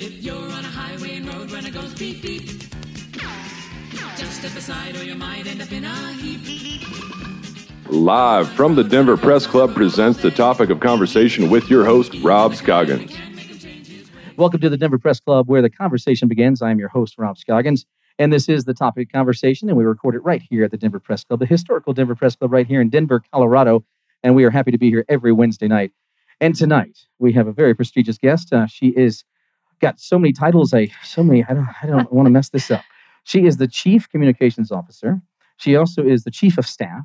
If you're on a highway and road runner goes beep beep, just step aside or you might end up in a heap. Live from the Denver Press Club presents the topic of conversation with your host, Rob Scoggins. Welcome to the Denver Press Club, where the conversation begins. I'm your host, Rob Scoggins, and this is the topic of conversation, and we record it right here at the Denver Press Club, the historical Denver Press Club, right here in Denver, Colorado. And we are happy to be here every Wednesday night. And tonight we have a very prestigious guest. Uh, she is got so many titles. I so many. I don't. I don't want to mess this up. She is the Chief Communications Officer. She also is the Chief of Staff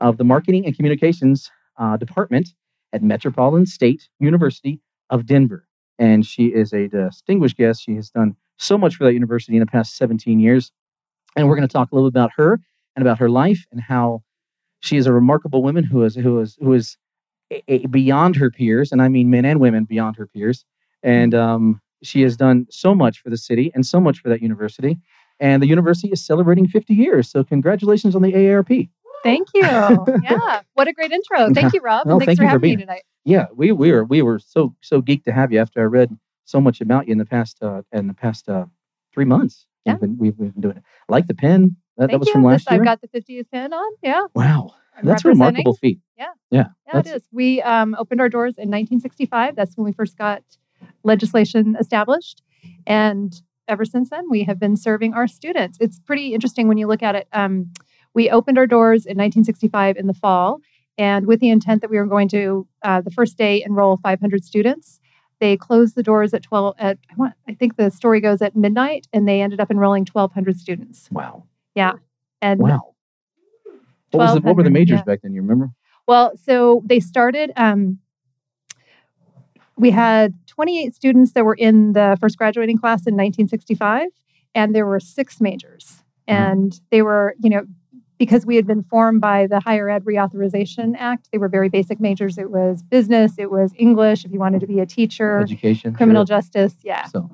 of the Marketing and Communications uh, Department at Metropolitan State University of Denver and she is a distinguished guest. She has done so much for that university in the past 17 years. And we're going to talk a little bit about her and about her life and how she is a remarkable woman who is who is who is a, a beyond her peers, and I mean men and women beyond her peers. And um, she has done so much for the city and so much for that university. And the university is celebrating 50 years. So congratulations on the AARP. Thank you. yeah. What a great intro. Thank you, Rob. And thanks thank for for having being me tonight. Yeah, we we were we were so so geeked to have you after I read so much about you in the past uh, in the past uh, three months. Yeah. We've been we've, we've been doing it. I like the pen. That, that was you. from last This- year. I've got the 50th pin on. Yeah. wow, I'm that's a remarkable feat. Yeah. yeah, Yeah, it is. We um, opened our doors in 1965. That's when we first got legislation established. And ever since then, we have been serving our students. It's pretty interesting when you look at it. Um, we opened our doors in 1965 in the fall, and with the intent that we were going to, uh, the first day, enroll 500 students. They closed the doors at 12, at, I, want, I think the story goes at midnight, and they ended up enrolling 1,200 students. Wow, Yeah. And wow. What was the, what were the majors yeah. back then? You remember? Well, so they started. Um, we had 28 students that were in the first graduating class in 1965, and there were six majors. Mhm. And they were, you know, because we had been formed by the Higher Ed Reauthorization Act, they were very basic majors. It was business, it was English, if you wanted to be a teacher, Education, criminal sure. justice. Yeah. So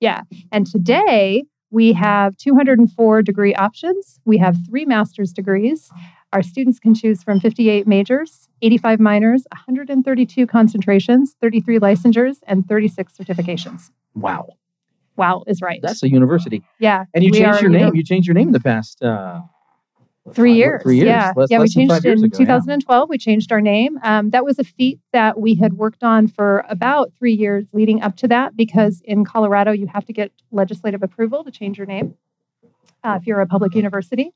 Yeah. And today we have 204 degree options. We have three master's degrees. Our students can choose from 58 majors, 85 minors, 132 concentrations, 33 licensures, and 36 certifications. wow, Wow is right. that's a university. yeah. And you changed your name. You changed your name in the past uh, Three five- years. Three years. Yeah. Less, yeah, we less five changed in ago, yeah. 2012. We changed our name. Um, that was a feat that we had worked on for about three years leading up to that because in Colorado, you have to get legislative approval to change your name uh, if you're a public university.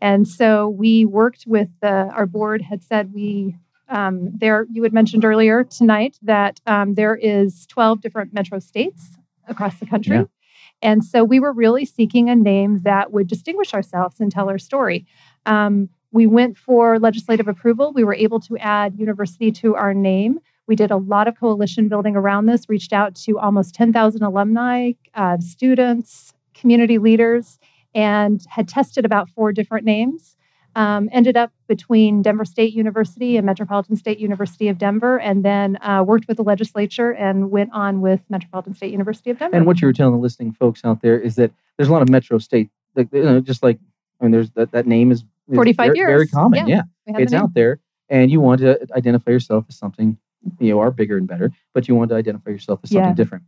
And so we worked with the, our board had said we, um, there, you had mentioned earlier tonight that um, there is 12 different metro states across the country. Yeah. And so we were really seeking a name that would distinguish ourselves and tell our story. Um, we went for legislative approval. We were able to add university to our name. We did a lot of coalition building around this, reached out to almost 10,000 alumni, uh, students, community leaders, and had tested about four different names. Um, ended up between Denver State University and Metropolitan State University of Denver, and then uh, worked with the legislature and went on with Metropolitan State University of Denver. And what you were telling the listening folks out there is that there's a lot of metro state, like, you know, just like I mean, there's that that name is, is 45 very, very common. Yeah. yeah. It's out there and you want to identify yourself as something you know are bigger and better but you want to identify yourself as something Yeah. different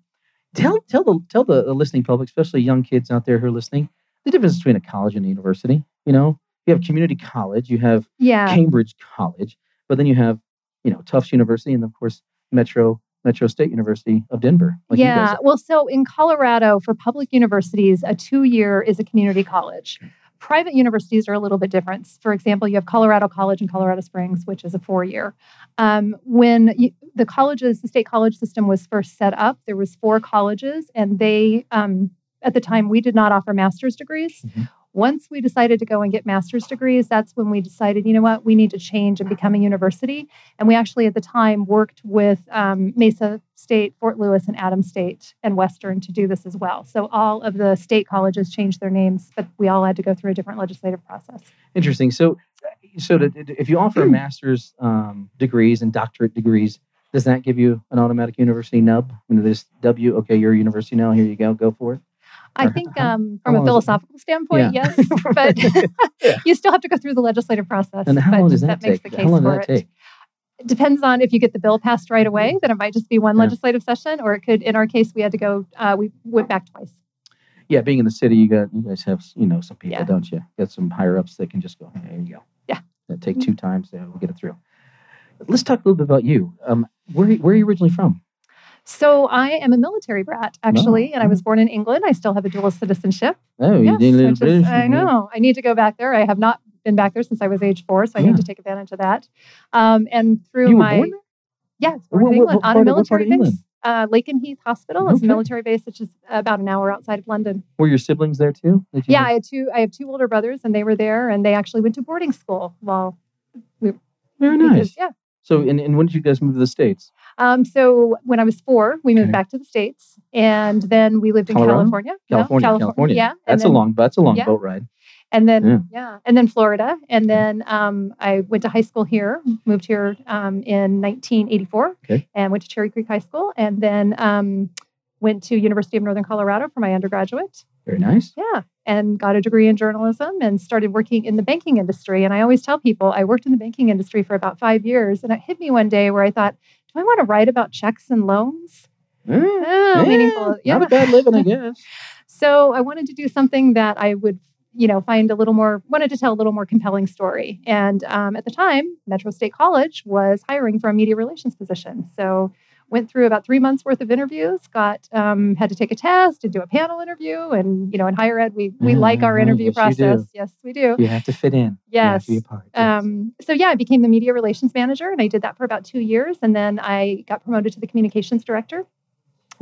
tell tell the tell the, the listening public especially young kids out there who are listening the difference between a college and a university you know you have community college you have Yeah. cambridge college but then you have you know tufts university and of course metro metro state university of denver like yeah. Well, so in Colorado, for public universities, a two year is a community college. Private universities are a little bit different. For example, you have Colorado College in Colorado Springs, which is a four year. Um, when you, the colleges, the state college system was first set up, there was four colleges, and they, um, at the time, we did not offer master's degrees. Mhm. Once we decided to go and get master's degrees, that's when we decided, you know what, we need to change and become a university. And we actually, at the time, worked with um, Mesa State, Fort Lewis, and Adams State and Western to do this as well. So all of the state colleges changed their names, but we all had to go through a different legislative process. Interesting. So, so to, if you offer Hmm. master's um, degrees and doctorate degrees, does that give you an automatic university nub? You know, this W. Okay, you're a university now. Here you go. Go for it. I think um, from a philosophical standpoint, Yeah. yes, but Yeah. you still have to go through the legislative process. And how but long does that makes take? the How case long for does that it. take? It depends on if you get the bill passed right away, then it might just be one Yeah. legislative session, or it could, in our case, we had to go, uh, we went back twice. Yeah, being in the city, you got you guys have you know some people, don't you? Got some higher ups that can just go, hey, there you go. Yeah. That take two times, uh, we'll get it through. Let's talk a little bit about you. Um, where where are you originally from? So I am a military brat, actually, and I was born in England. I still have a dual citizenship. Oh, you Yes, didn't live in which is- British? I know. I need to go back there. I have not been back there since I was age four, so I Yeah. need to take advantage of that. Um, and through my yes, born What- in England what on a of- what part military base. Uh, Lakenheath Hospital is a military base, which is about an hour outside of London. Were your siblings there too? Yeah, have- I had two. I have two older brothers, and they were there, and they actually went to boarding school. While we. Very because- nice. yeah. So, and, and when did you guys move to the states? Um, so when I was four, we moved Okay. back to the states, and then we lived in Colorado? California. No, California, California. Yeah, That's then- a long. That's a long yeah. boat ride. and then Yeah. yeah. and then Florida, and then um, I went to high school here. Moved here um, in 1984, Okay. and went to Cherry Creek High School, and then um, went to University of Northern Colorado for my undergraduate. Very nice. Yeah, and got a degree in journalism, and started working in the banking industry. And I always tell people I worked in the banking industry for about five years, and it hit me one day where I thought, do I want to write about checks and loans? Eh, Oh, eh, meaningful. Yeah. Not a bad living, I guess. So I wanted to do something that I would, you know, find a little more, wanted to tell a little more compelling story. And um, at the time, Metro State College was hiring for a media relations position. So went through about three months worth of interviews, got, um, had to take a test and do a panel interview. And, you know, in higher ed, we, we Yeah, like our interview yes, process. Yes, we do. You have to fit in. Yes. be a part. yes. Um, so yeah, I became the media relations manager, and I did that for about two years, and then I got promoted to the communications director.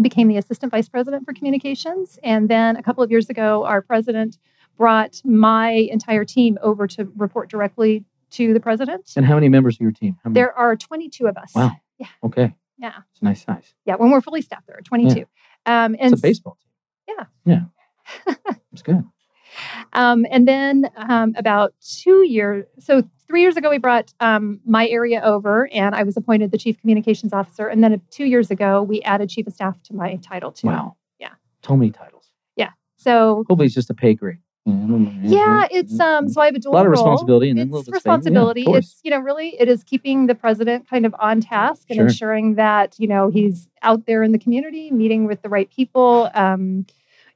Became the assistant vice president for communications, and then a couple of years ago, our president brought my entire team over to report directly to the president. and how many members of your team? How many? There are 22 of us. Wow. Yeah. Okay. Yeah. It's a nice size. Yeah, when we're fully staffed, there are 22. Um, and It's a baseball team. Yeah. Yeah. It's good. Um, and then um, about two years, so three years ago, we brought um, my area over, and I was appointed the chief communications officer. And then uh, two years ago, we added chief of staff to my title too. Wow. Yeah. So many titles. Yeah. So Hopefully, it's just a pay grade. Yeah, it's um. So I have a dual a lot of responsibility and then a little It's. Yeah, responsibility. course. it's you know really it is keeping the president kind of on task and Sure. ensuring that you know he's out there in the community, meeting with the right people. Um,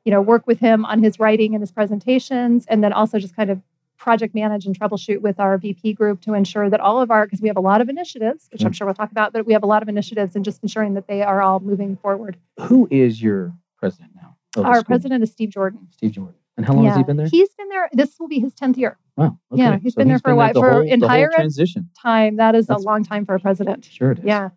you know, work with him on his writing and his presentations, and then also just kind of project manage and troubleshoot with our VP group to ensure that all of our because we have a lot of initiatives, which I'm sure we'll talk about, but we have a lot of initiatives and just ensuring that they are all moving forward. Who is your president now? our president is Steve Jordan. Steve Jordan. And how long has he been there? He's been there. This will be his tenth year. wow. Okay. yeah, he's So been there for a while. For whole, the whole transition. Time that is That's- a long time for a president. Sure it is. Yeah.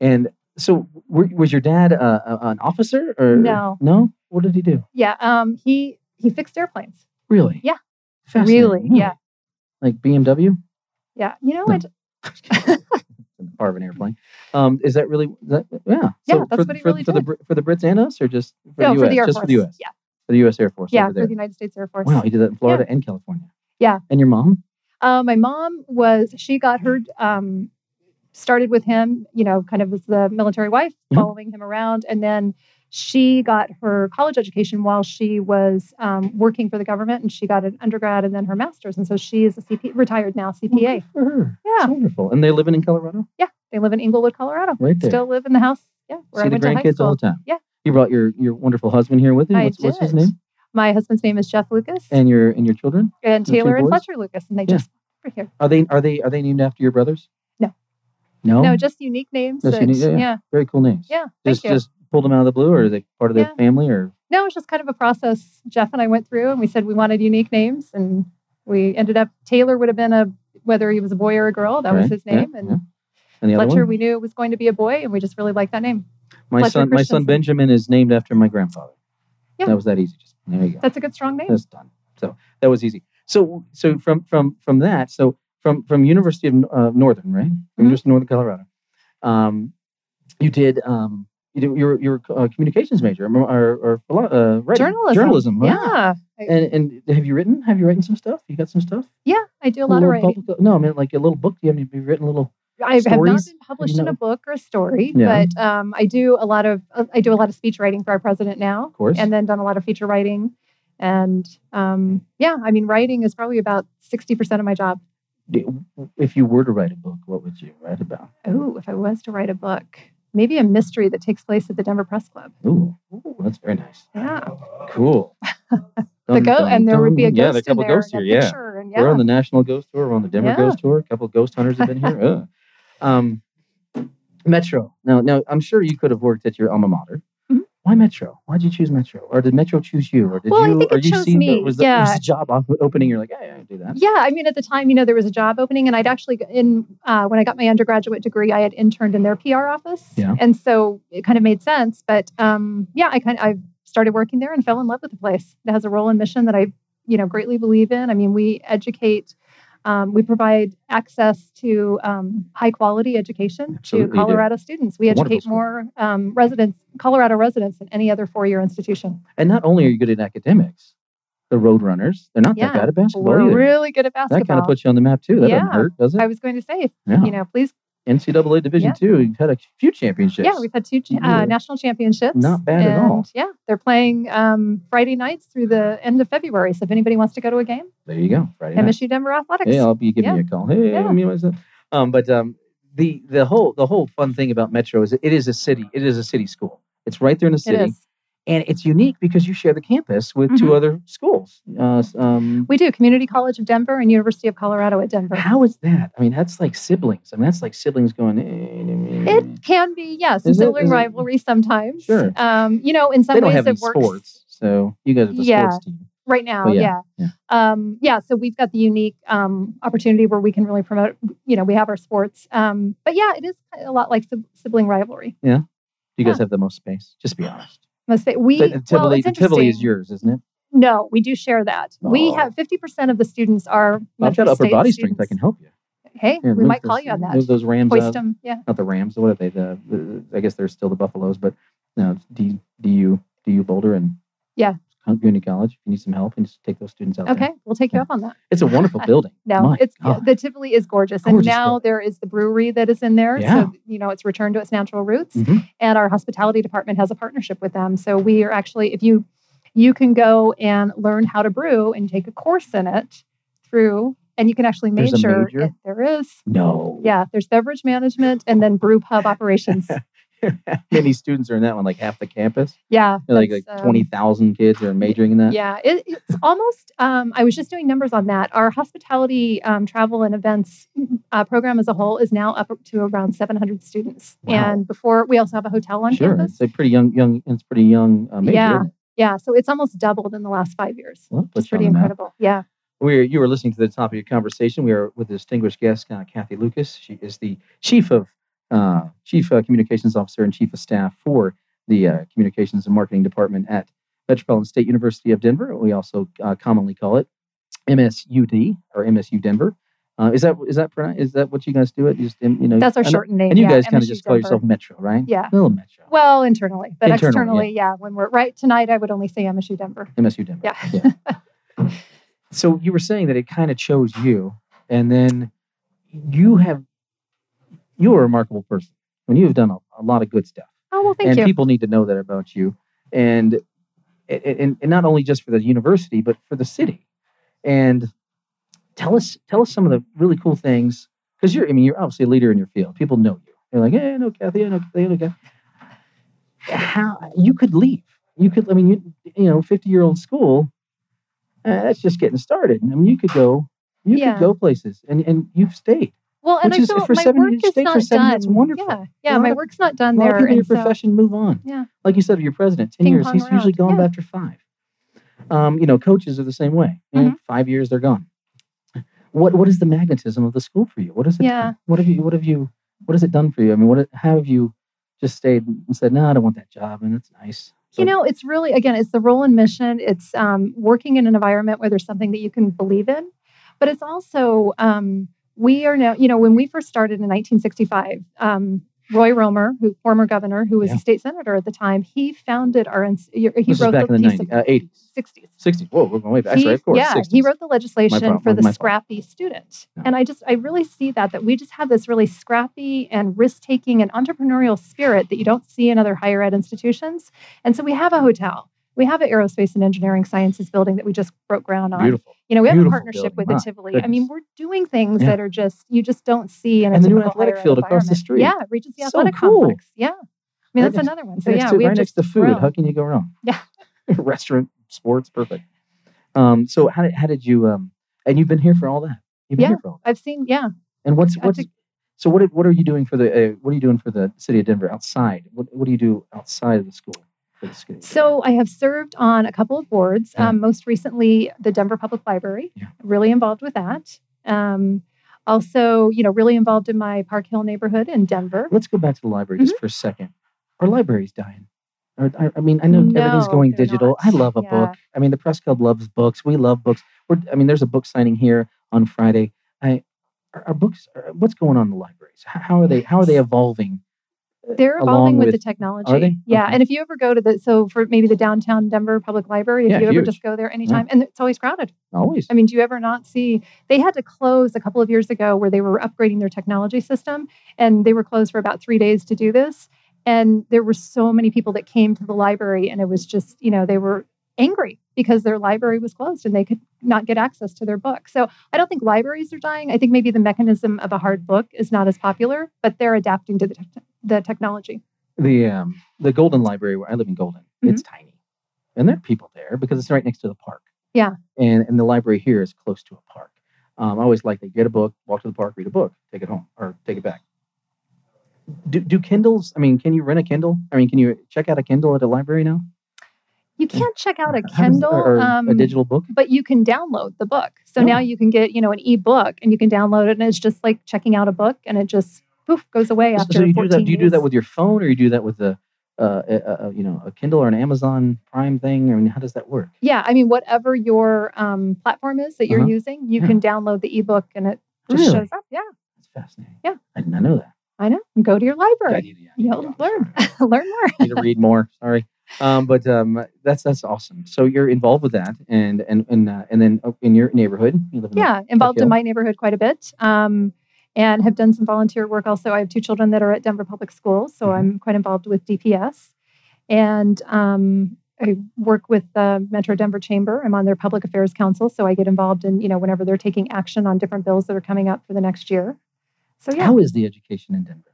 And so, were, was your dad uh, an officer or No. No. What did he do? Yeah. Um. He he fixed airplanes. Really? Yeah. Really. Yeah. Like BMW. Yeah. You know No. Part of an airplane. Um, is that really? That, yeah. Yeah, So that's for, what he for, really for the did. Brit- for the Brits and us, or just for no, the U.S. for the Air just Force. for the U.S. Yeah. For the U.S. Air Force. Yeah. For there. the United States Air Force. Wow, he did that in Florida and California. Yeah. And your mom? Uh, my mom was. She got her. Um, started with him. You know, kind of as the military wife, Mhm. following him around, and then she got her college education while she was um, working for the government, and she got an undergrad and then her master's, and so she is a CP, retired now CPA. For her. Yeah. That's wonderful. And they live living in Colorado? Yeah. They live in Englewood, Colorado. Right there. Still live in the house. Yeah, where See I the went to high grandkids all the time. Yeah. You brought your your wonderful husband here with you. I What's, what's his name? My husband's name is Jeff Lucas And your and your children? and Taylor and? Fletcher Lucas, and they Yeah. just were here. Are they are they are they named after your brothers? No. No. No, just unique names. Just that- unique- yeah, yeah. Very cool names. Yeah, Just you. just pulled them out of the blue, or are they part of their Yeah. family, or No, it's just kind of a process Jeff and I went through, and we said we wanted unique names, and we ended up Taylor would have been a whether he was a boy or a girl. That was Okay, his name, and and Fletcher we knew it was going to be a boy, and we just really liked that name. My Fletcher son my son Benjamin is named after my grandfather. Yeah. That was that easy. Just there you go. That's a good strong name. That's done. So that was easy. So so from from from that, so from from University of uh, Northern, right? Mhm. University of Northern Colorado. Um, you did um, you did your your uh, communications major or or, uh, writing. Journalism. Journalism. wow. Yeah, I- And and have you written? Have you written some stuff? You got some stuff? yeah, I do a lot of writing. public- no, I mean like a little book. You have you written a little? I have not been published in a book or a story, Yeah. but um, I do a lot of uh, I do a lot of speech writing for our president now, Of course. and then done a lot of feature writing, and um, yeah, I mean, writing is probably about sixty percent of my job. If you were to write a book, what would you write about? Oh, if I was to write a book, maybe a mystery that takes place at the Denver Press Club. Ooh, ooh, that's very nice. Yeah. Cool. The go and there would be a dun. ghost Yeah, a couple in there, ghosts here. Yeah. picture, and We're on the National Ghost Tour. We're on the Denver Yeah. Ghost Tour. A couple of ghost hunters have been here. Ugh. Um, Metro. Now, now, I'm sure you could have worked at your alma mater. Mhm. Why Metro? Why did you choose Metro? Or did Metro choose you? Or did Well, I you? think or it you chose me. The, was, the, Yeah. was the job opening? You're like, yeah, yeah, I do that. Yeah, I mean, at the time, you know, there was a job opening, and I'd actually in uh, when I got my undergraduate degree, I had interned in their PR office, Yeah. and so it kind of made sense. But um, yeah, I kind of I started working there and fell in love with the place. It has a role and mission that I, you know, greatly believe in. I mean, we educate. Um, we provide access to um, high quality education Absolutely to do. Colorado students. We wonderful educate school. more um, residents, Colorado residents, than any other four year institution. And not only are you good at academics, the Roadrunners, they're not Yeah. that bad at basketball We're either. really good at basketball. that kind of puts you on the map too. That doesn't hurt, does it? I was going to say, yeah. you know, please NCAA Division Yeah. Two, you've had a few championships. Yeah, we've had two uh, national championships. Not bad at all. and, Yeah, they're playing um, Friday nights through the end of February. So if anybody wants to go to a game, there you go. Friday night. MSU Denver Athletics. Hey, I'll be giving Yeah. you a call. Hey, Yeah. me myself. Um, but um, the the whole the whole fun thing about Metro is it is a city. It is a city school. It's right there in the city. And it's unique because you share the campus with two Mhm. other schools. Uh, um, We do Community College of Denver and University of Colorado at Denver. how is that? I mean, that's like siblings. I mean, that's like siblings going. eh, It can be, yes, Is it- sibling it- rivalry sometimes. Sure. Um, you know, in some they don't ways have any it works sports, so you guys are the Yeah. sports team. right now. Yeah. yeah, Um, yeah. So we've got the unique um, opportunity where we can really promote. You know, we have our sports. Um, but yeah, it is a lot like sibling rivalry. Yeah. Do you guys have the most space? Just be honest. Most fa- we uh, well, Tivoli, it's the Tivoli is yours, isn't it? No, we do share that. We Oh. have 50% of the students are I've got upper State body strength. I can help you. Hey, Here, we might call you on that. Move those Rams Hoist them. Yeah. not the Rams. What are they? The, the I guess they're still the Buffaloes, but no, D, DU DU Boulder and Yeah. Community College. If you need some help, and just take those students out. there. Okay, we'll take you Yeah. up on that. it's a wonderful building. No, My it's God. the Tivoli is gorgeous, Gorgeous and now building. there is the brewery that is in there. Yeah. So you know it's returned to its natural roots, Mhm. and our hospitality department has a partnership with them. So we are actually, if you you can go and learn how to brew and take a course in it through, and you can actually major. major? there is. No. Yeah, there's beverage management and then brew pub operations. Many students are in that one? Like half the campus. Yeah, Like like that's, um, twenty thousand kids are majoring in that. Yeah, it, it's almost. Um, I was just doing numbers on that. Our hospitality, um, travel, and events uh, program as a whole is now up to around 700 students. Wow. And before, we also have a hotel on sure. campus. It's a pretty young young. It's pretty young uh, major. Yeah. Yeah, so it's almost doubled in the last five years. Well, It's you pretty incredible. Yeah. We're, you are listening to the top of your conversation. We are with a distinguished guest, uh, Kathy Lucas. She is the chief of uh, chief uh, communications officer and chief of staff for the uh, communications and marketing department at Metropolitan State University of Denver. We also uh, commonly call it MSUD or MSU Denver. Uh, is that is that is that what you guys do? It just you know That's our shortened name. And you yeah, guys kind of just call yourself Metro, right? Yeah. Little Metro. Well, internally, but externally, yeah. When we're right tonight, I would only say MSU Denver. MSU Denver. Yeah. yeah. so you were saying that it kind of chose you, and then you have you're a remarkable person. When you have done a, a lot of good stuff, Oh well, thank and you. people need to know that about you, and, and and not only just for the university, but for the city. And tell us tell us some of the really cool things because you're I mean you're obviously a leader in your field. People know you. They're like, hey, I know Kathy, I know Kathy, I know Kathy. How you could leave? You could. I mean, you you know, fifty year old school. Uh, that's just getting started. I mean, you could go. You Yeah. could go places, and and you've stayed. Well, and which I is- feel for my seven- work is not done. that's wonderful. Yeah, yeah, my of- work's not done A lot of there. people in your so- profession move on. Yeah. Like you said, your president, 10 Ping years, he's usually gone Yeah. after five. Um, you know, coaches are the same way. Mhm. Five years, they're gone. What What is the magnetism of the school for you? What is it? Yeah. What have you What have you What has it done for you? I mean, what how have you just stayed and said, "No, I don't want that job," and it's nice. You know, it's really again, it's the role and mission. It's um, working in an environment where there's something that you can believe in, but it's also um, we are now. You know, when we first started in 1965, um, Roy Romer, who former governor, who was Yeah. a state senator at the time, he founded our. He this is wrote back the in the piece 90s, of uh, 80s, 60s. 60s. Whoa, we're going way back. He- Sorry, of course. yeah, 60s. he wrote the legislation problem, for the my fault. scrappy student. Yeah. And I just, I really see that, that we just have this really scrappy and risk taking and entrepreneurial spirit that you don't see in other higher ed institutions. And so we have a hotel We have an aerospace and engineering sciences building that we just broke ground on. Beautiful. You know, we have a partnership building. with the Tivoli. I mean, we're doing things Yeah. that are just you just don't see in a And the new athletic field across the street. Yeah, Regency So Athletic cool. Complex. Yeah, I mean Right that's next- another one. So Right yeah, to, we right next to food. grown. How can you go wrong? Yeah. Restaurant, sports, perfect. Um, so how did how did you um and you've been here for all that? You've been Yeah. here for all that. I've seen. Yeah, And what's what's to- so what are- what are you doing for the uh, what are you doing for the city of Denver outside? What what do you do outside of the school for the city? of Denver? So I have served on a couple of boards. Yeah. Um, most recently, the Denver Public Library. Yeah. Really involved with that. Um, also, you know, really involved in my Park Hill neighborhood in Denver. let's go back to the library Mm-hmm. just for a second. Our library's dying. Or, I, I mean, I know everything's going digital. not. I love a Yeah. book. I mean, the press club loves books. We love books. We're, I mean, there's a book signing here on Friday. I, our, our books. Are, what's going on in the libraries? How, how are they? How are they evolving? They're evolving with, the technology. Yeah. Okay. And if you ever go to the, so for maybe the downtown Denver Public Library, if Yeah, you ever just go there anytime, and it's always crowded. Always. I mean, do you ever not see? They had to close a couple of years ago where they were upgrading their technology system, and they were closed for about three days to do this. And there were so many people that came to the library, and it was just, you know, they were angry because their library was closed and they could not get access to their book. So I don't think libraries are dying. I think maybe the mechanism of a hard book is not as popular, but they're adapting to the, tech the technology. the um, the Golden Library where I live in Golden. It's tiny, and there are people there because it's right next to the park. Mm-hmm. Yeah. And and the library here is close to a park. Um, I always like to get a book, walk to the park, read a book, take it home, or take it back. Do, do Kindles? I mean, can you rent a Kindle? I mean, can you check out a Kindle at a library now? You can't check out a Kindle. or um, a digital book. but you can download the book. So Oh. now you can get, you know, an ebook and you can download it and it's just like checking out a book and it just poof goes away So- after so you do 14 that? Do you do that with your phone, or you do that with the, uh, a, you know, a Kindle or an Amazon Prime thing? I mean, how does that work? Yeah, I mean whatever your um, platform is that you're Uh-huh. using, you Yeah. can download the ebook and it just Really? shows up. Yeah, That's fascinating. Yeah. I did not know that. I know. Go to your Yeah, I library. need- yeah, I need You'll learn learn more. need to read more. Sorry, um, but um, that's that's awesome. So you're involved with that, and and and uh, and then oh, in your neighborhood, you live in the- Yeah, involved Hill. in my neighborhood quite a bit. Um, and have done some volunteer work also. I have two children that are at Denver Public Schools, so Mhm. I'm quite involved with DPS. And um, I work with the Metro Denver Chamber. I'm on their Public Affairs Council, so I get involved in you know whenever they're taking action on different bills that are coming up for the next year. So yeah, How is the education in Denver?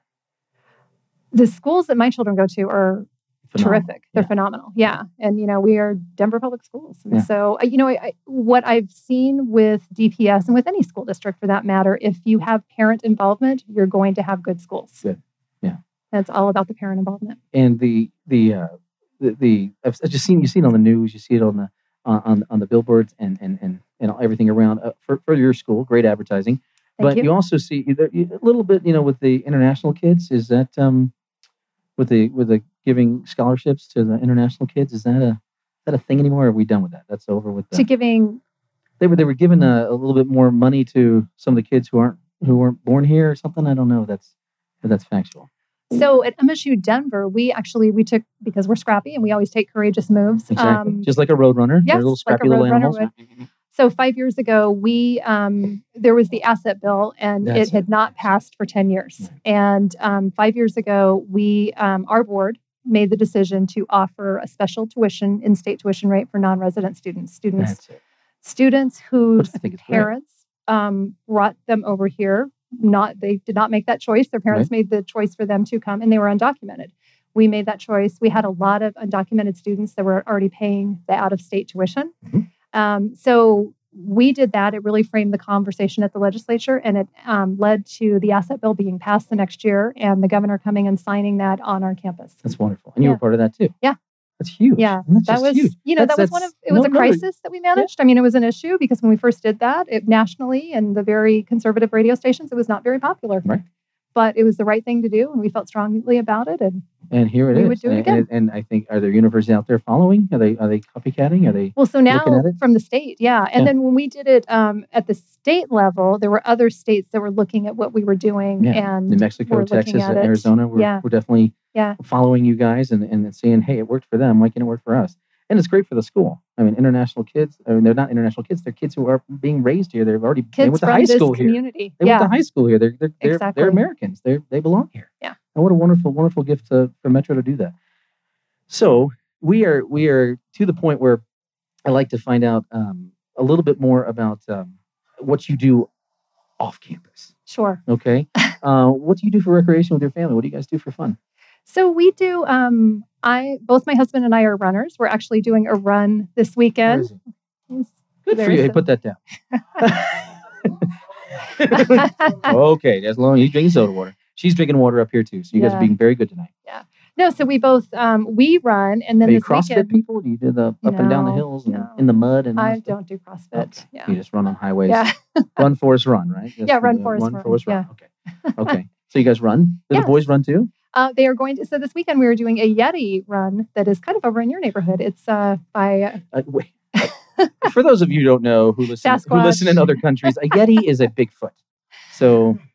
the schools that my children go to are Phenomenal. terrific. They're Yeah. phenomenal. Yeah. And, you know, we are Denver Public Schools. And Yeah. so, you know, I, I- what I've seen with DPS and with any school district for that matter, if you have parent involvement, you're going to have good schools. Good. Yeah. And it's all about the parent involvement. And the the uh, the, the I've just seen you see it on the news, you see it on the on on, on the billboards and and and and everything around uh, for for your school. Great advertising. Thank but you. you. also see a little bit, you know, with the international kids. Is that um, with the with the giving scholarships to the international kids? Is that a is that a thing anymore? Or are we done with that? That's over with. The, to giving, they were they were giving a, a little bit more money to some of the kids who aren't who weren't born here or something. I don't know. If that's if that's factual. so at MSU Denver, we actually, we took, because we're scrappy and we always take courageous moves. Exactly. um, Just like a roadrunner. They're yes, little like a scrappy little animals. So five years ago, we um, there was the asset bill, and That's it had it. not passed for ten years. And um, five years ago, we um, our board made the decision to offer a special tuition, in-state tuition rate for non-resident students, students, students whose I think it's great. parents um, brought them over here. Not they did not make that choice. Their parents made the choice for them to come, and they were undocumented. We made that choice. We had a lot of undocumented students that were already paying the out-of-state tuition. Mhm. Um, so we did that. It really framed the conversation at the legislature, and it um, led to the asset bill being passed the next year, and the governor coming and signing that on our campus. That's wonderful. And you Yeah. were part of that too. Yeah. That's huge. Yeah, that's that was huge. you know That's- that was one of it was no, a no, crisis that we managed i mean it was an issue because when we first did that it nationally and the very conservative radio stations it was not very popular Right. but it was the right thing to do and we felt strongly about it and And here it is. We would do it and, again. and, and I think are there universities out there following? Are they are they copycatting? Are they well so now from the state yeah and Yeah. then when we did it um, at the state level there were other states that were looking at what we were doing Yeah. and New Mexico, Texas, and. Arizona? We're, Yeah. we're definitely Yeah. following you guys and, and seeing, hey, it worked for them. Why can't it work for us? And it's great for the school. I mean, international kids. I mean, they're not international kids. They're kids who are being raised here. They've already they kids went to from high school here. community They yeah went to high school here. They're they're they're, Exactly. they're Americans. They they belong here. Yeah. And what a wonderful wonderful gift to, for Metro to do that. So we are we are to the point where I like to find out um, a little bit more about um, what you do off campus. Sure. Okay, uh, what do you do for recreation with your family? What do you guys do for fun? So we do. Um, I both my husband and I are runners. We're actually doing a run this weekend. Good for you. Hey, put that down. okay, as long as he's drinking soda water. She's drinking water up here too. So you guys are being very good tonight. Yeah. No, so we both um, we run, and then Are you CrossFit weekend people? Do you do the up and down the hills and no. in the mud and I don't do CrossFit. Yeah. You just run on highways. Yeah. run, Forest, run, right? Just Yeah, run, the Forest, run, run, Forest, yeah. run. Okay. Okay. So you guys run? Do Yes. the boys run too? Uh, they are going to. So this weekend we are doing a Yeti run that is kind of over in your neighborhood. It's uh, by Uh, wait. For those of you who don't know who listen who listen in other countries, a Yeti is a Bigfoot. So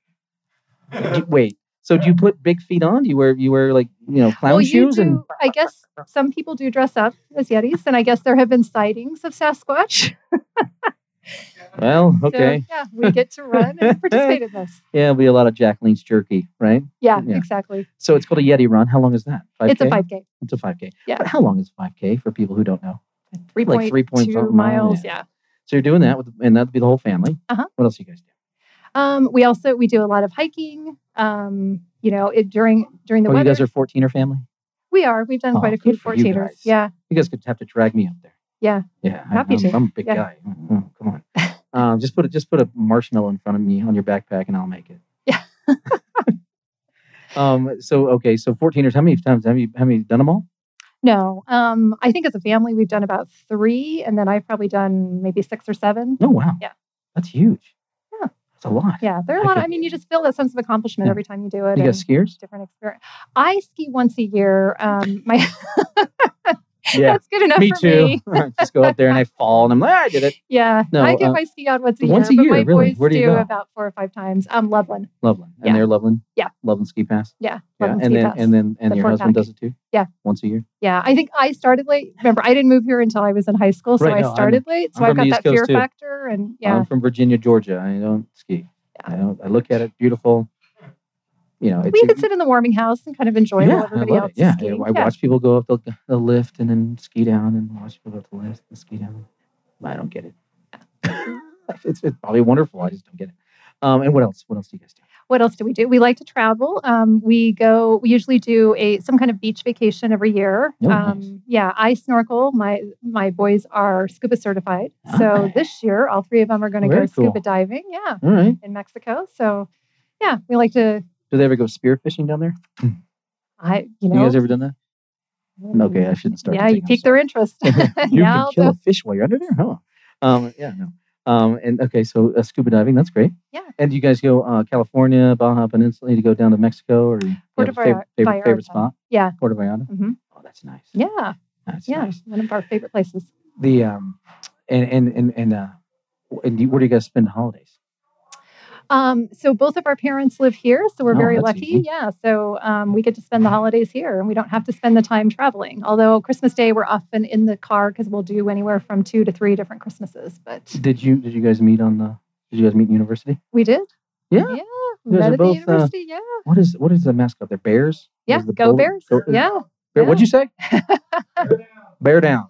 do- wait. So do you put big feet on? Do you wear you wear like you know clown well, shoes do. and I guess some people do dress up as Yetis, and I guess there have been sightings of Sasquatch. well So, okay yeah, we get to run and participate in this. yeah it'll be a lot of Jack Link's jerky right Yeah, Yeah. exactly. so it's called a Yeti run how long is that 5K? It's a 5K. it's a 5k Yeah. but how long is 5k for people who don't know Three Like 3.5 miles, miles. yeah. Yeah. so you're doing that with and that'd be the whole family Uh-huh. what else you guys do Um, we also we do a lot of hiking. Um, you know, it during during the oh you guys are 14 or family we are. We've done Oh, quite a few good for you 14ers. Yeah. You guys could have to drag me up there. Yeah. Yeah. I- Happy I'm, to. I'm a big Yeah. guy. Oh, come on. um, just put a just put a marshmallow in front of me on your backpack, and I'll make it. Yeah. um. So okay. So 14ers. How many times have you have you done them all? No. Um, I think as a family we've done about three, and then I've probably done maybe six or seven. Oh wow. Yeah. That's huge. That's a lot. Yeah, there are a lot. Of, I mean, you just feel that sense of accomplishment Yeah. every time you do it. You got skiers? different experience. I ski once a year. Um, my Yeah. that's good enough Me for too. me. just go up there and I fall and I'm like, "Ah, I did it. Yeah, No, I get uh, my ski on once a year. once year, a but my year, really? boys Where do you do go? about four or five times. Um, Loveland. Loveland. And Yeah. they're Loveland. Yeah. Loveland ski pass. Yeah, Yeah. And then Pass. and then and The your husband Mac. does it too. Yeah. Once a year. Yeah, I think I started late. Remember, I didn't move here until I was in high school, so Right, I no, I'm- started late. So I'm I've got that fear too. factor, and yeah, I'm from Virginia, Georgia. I don't ski. I don't. I look at it beautiful. You know, we could sit in the warming house and kind of enjoy yeah, while everybody else it. Yeah. I watch people go up the, the lift and then ski down, and watch people go up the lift and ski down. I don't get it. it's, it's probably wonderful. I just don't get it. Um, and what else? What else do you guys do? What else do we do? We like to travel. Um, we go. We usually do a some kind of beach vacation every year. Oh, nice. um, Yeah, I snorkel. My my boys are scuba certified. So Nice. this year, all three of them are going to go cool. scuba diving. Yeah, right. in Mexico. So yeah, we like to. Do they ever go spearfishing down there? I you You guys ever done that? Okay, I shouldn't start. Yeah, you pique their interest. you yeah, can I'll kill a fish while you're under there, huh? Um, yeah, no. Um, and okay, so uh, scuba diving, that's great. Yeah. And do you guys go uh, California, Baja Peninsula to go down to Mexico, or Puerto Vallarta. favorite, favorite spot? Yeah. Puerto Vallarta. Mhm. Oh, that's nice. Yeah, That's yeah, nice. one of our favorite places. The um, and and and and uh, and you, where do you guys spend the holidays? Um, so both of our parents live here, so we're Oh, very lucky. easy. Yeah, so um, we get to spend the holidays here, and we don't have to spend the time traveling. Although Christmas Day, we're often in the car because we'll do anywhere from two to three different Christmases. But Did you did you guys meet on the? Did you guys meet in university? we did. Yeah. yeah, You guys met are both, uh, university. yeah, What is what is the mascot? They're bears. yeah, the go bull- Bears. go- yeah, Bear, What'd you say? Bear down.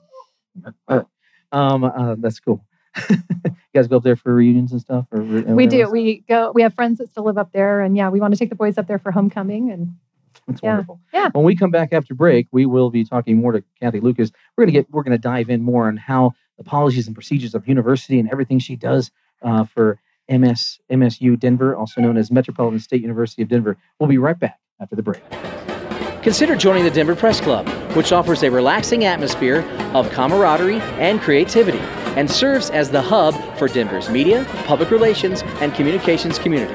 Uh, um, uh, that's cool. you guys go up there for reunions and stuff, or re- we do. whatever? We go. We have friends that still live up there, and yeah, we want to take the boys up there for homecoming. And That's yeah, wonderful. yeah. When we come back after break, we will be talking more to Kathy Lucas. We're gonna get we're gonna dive in more on how the policies and procedures of university and everything she does uh, for MS MSU Denver, also known as Metropolitan State University of Denver. We'll be right back after the break. Consider joining the Denver Press Club, which offers a relaxing atmosphere of camaraderie and creativity and serves as the hub for Denver's media, public relations, and communications community.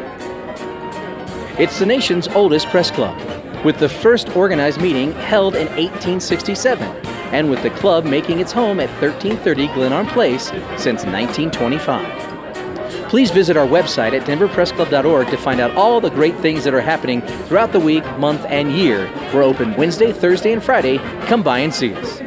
It's the nation's oldest press club, with the first organized meeting held in 1867, and with the club making its home at 1330 Glenarm Place since 1925. Please visit our website at denverpressclub.org to find out all the great things that are happening throughout the week, month, and year. We're open Wednesday, Thursday, and Friday. Come by and see us.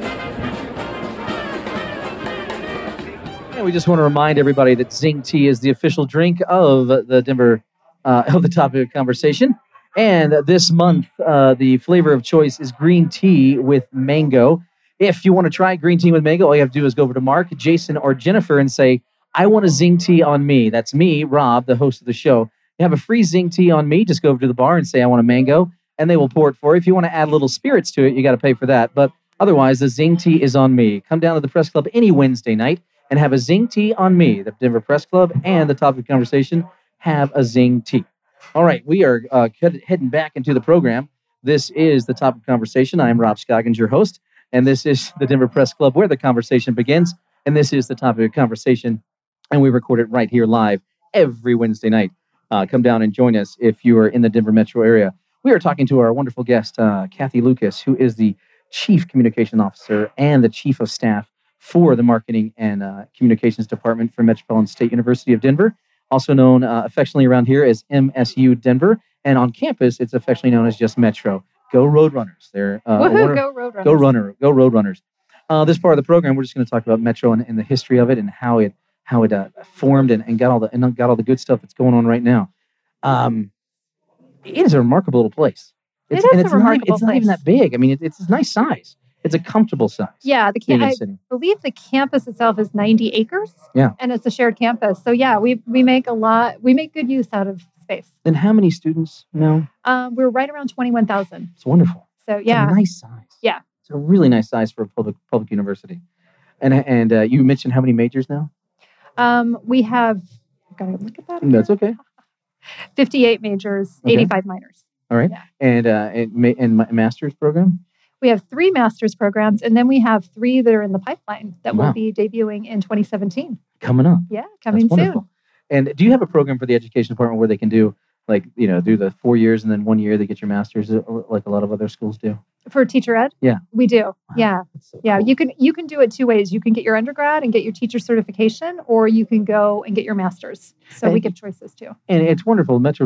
We just want to remind everybody that Zing Tea is the official drink of the Denver, uh, of the topic of conversation. And this month, uh, the flavor of choice is green tea with mango. If you want to try green tea with mango, all you have to do is go over to Mark, Jason, or Jennifer and say, I want a Zing tea on me. That's me, Rob, the host of the show. You have a free Zing tea on me. Just go over to the bar and say, I want a mango, and they will pour it for you. If you want to add little spirits to it, you got to pay for that. But otherwise, the Zing tea is on me. Come down to the press club any Wednesday night and have a Zing tea on me. The Denver Press Club and the topic of conversation have a Zing tea. All right, we are uh, heading back into the program. This is the topic of conversation. I am Rob Scoggins, your host, and this is the Denver Press Club where the conversation begins. And this is the topic of conversation, and we record it right here live every Wednesday night. Uh, come down and join us if you are in the Denver metro area. We are talking to our wonderful guest, uh, Kathy Lucas, who is the Chief Communication Officer and the Chief of Staff for the Marketing and uh, Communications Department for Metropolitan State University of Denver, also known uh, affectionately around here as MSU Denver. And on campus, it's affectionately known as just Metro. Go Roadrunners! They're uh, a Woohoo, go Roadrunners. Go runner, go Roadrunners. Uh, this part of the program, we're just going to talk about Metro and, and the history of it and how it how it uh, formed and, and got all the and got all the good stuff that's going on right now. Um, it is a remarkable little place. It It's, is and a it's not, remarkable it's not even that big. I mean, it, it's a nice size. It's a comfortable size. Yeah, the being camp. I city. believe the campus itself is 90 acres. Yeah. and it's a shared campus. So yeah, we we make a lot. We make good use out of space. And how many students? No, Um, we're right around 21,000. it's wonderful. So It's yeah, a nice size. Yeah. it's a really nice size for a public public university. And and uh, you mentioned how many majors now? um, we have. Gotta look at that. That's okay. 58 majors, Okay. 85 minors. All right. Yeah. And uh, and, ma- and my master's program. We have three master's programs, and then we have three that are in the pipeline that Wow. will be debuting in 2017. coming up. Yeah, coming soon. And do you have a program for the education department where they can do like you know do the four years and then one year they get your master's uh, like a lot of other schools do? For teacher ed? Yeah. We do. Yeah. So Yeah. cool. You can you can do it two ways. You can get your undergrad and get your teacher certification, or you can go and get your master's. So we give choices too. and it's wonderful. Metro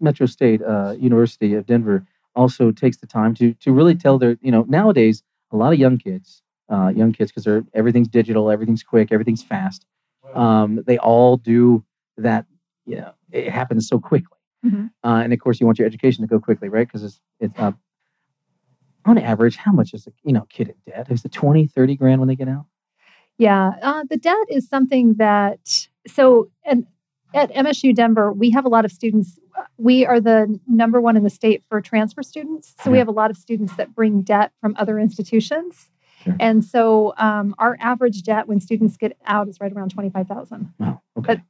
Metro State uh, University of Denver also takes the time to to really tell their you know nowadays a lot of young kids, uh, young kids because they're everything's digital, everything's quick, everything's fast. Um, they all do that. You know, it happens so quickly. Mhm. Uh, and of course, you want your education to go quickly, right? Because it's it's uh, on average, how much is a you know kid in debt? Is it 20, 30 grand when they get out? Yeah, uh, the debt is something that so and at MSU Denver we have a lot of students. We are the number one in the state for transfer students, so we have a lot of students that bring debt from other institutions. Sure. And so um, our average debt when students get out is right around twenty five thousand. Wow. Okay.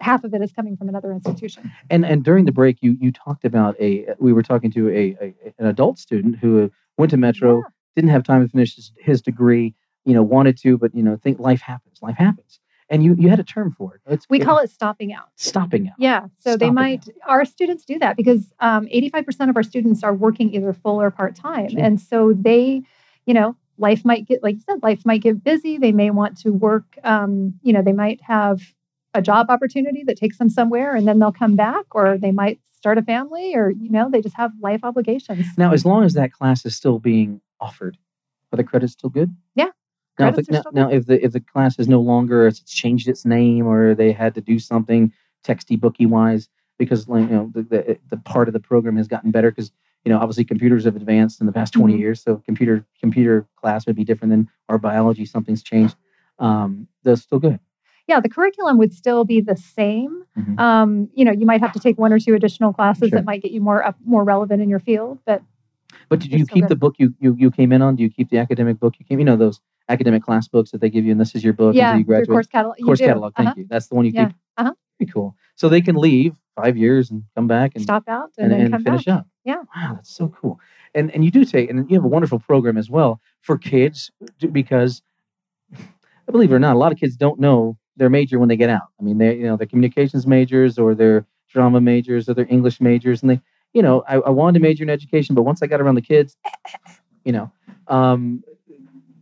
Half of it is coming from another institution. And and during the break, you you talked about a we were talking to a, a an adult student who went to Metro, Yeah. didn't have time to finish his, his degree, you know, wanted to, but you know, think life happens, life happens, and you you had a term for it. It's, We call it stopping out. stopping out. Yeah, so they Stopping might. Our students do that because um, 85% of our students are working either full or part time, Sure. and so they, you know, life might get like you said, life might get busy. They may want to work. Um, you know, they might have a job opportunity that takes them somewhere, and then they'll come back, or they might start a family, or you know, they just have life obligations. Now, as long as that class is still being offered, are the credits still good? Yeah, Now, if now, now, if the if the class is no longer it's changed its name or they had to do something texty booky wise because like, you know the, the the part of the program has gotten better because you know obviously computers have advanced in the past 20 Mhm. years so computer computer class would be different than our biology something's changed um that's still good Yeah, the curriculum would still be the same. Mhm. Um, you know, you might have to take one or two additional classes Sure. that might get you more up, more relevant in your field, but but did you keep good. the book you, you you came in on do you keep the academic book you came you know those academic class books that they give you and this is your book yeah, until you your graduate course catalog. course do. catalog thank Uh-huh. you that's the one you Yeah. keep Uh-huh. Very cool so they can leave five years and come back and Stop out and, and, then and come finish back. up. Yeah. Wow, that's so cool. And and you do take and you have a wonderful program as well for kids because believe it or not, a lot of kids don't know their major when they get out. I mean, they you know they're communications majors or they're drama majors or they're English majors, and they you know I, I wanted to major in education, but once I got around the kids, you know. Um,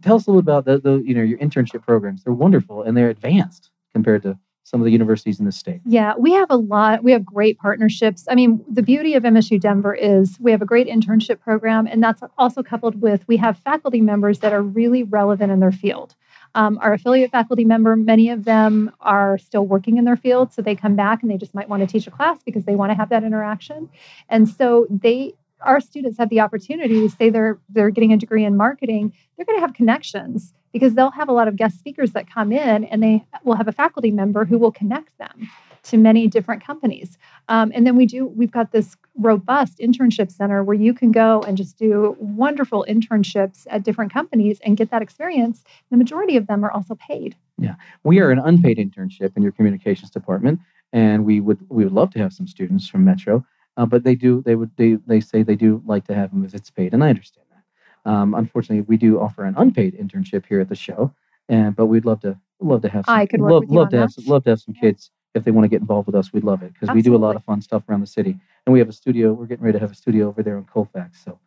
tell us a little about the, the you know your internship programs. They're wonderful and they're advanced compared to some of the universities in the state. Yeah, we have a lot. We have great partnerships. I mean, the beauty of MSU Denver is we have a great internship program, and that's also coupled with we have faculty members that are really relevant in their field. Um, our affiliate faculty member, many of them are still working in their field, so they come back and they just might want to teach a class because they want to have that interaction. And so they our students have the opportunity, to say they're they're getting a degree in marketing, they're going to have connections because they'll have a lot of guest speakers that come in, and they will have a faculty member who will connect them to many different companies. Um, and then we do we've got this robust internship center where you can go and just do wonderful internships at different companies and get that experience. The majority of them are also paid. Yeah, we are an unpaid internship in your communications department, and we would we would love to have some students from Metro, uh, but they do they would they they say they do like to have them if it's paid, and I understand that. Um, unfortunately, we do offer an unpaid internship here at the show, and but we'd love to love to have some, I could work love, with you love on to have some, love to have some Yeah. kids if they want to get involved with us. We'd love it because we do a lot of fun stuff around the city, and we have a studio. We're getting ready to have a studio over there in Colfax, so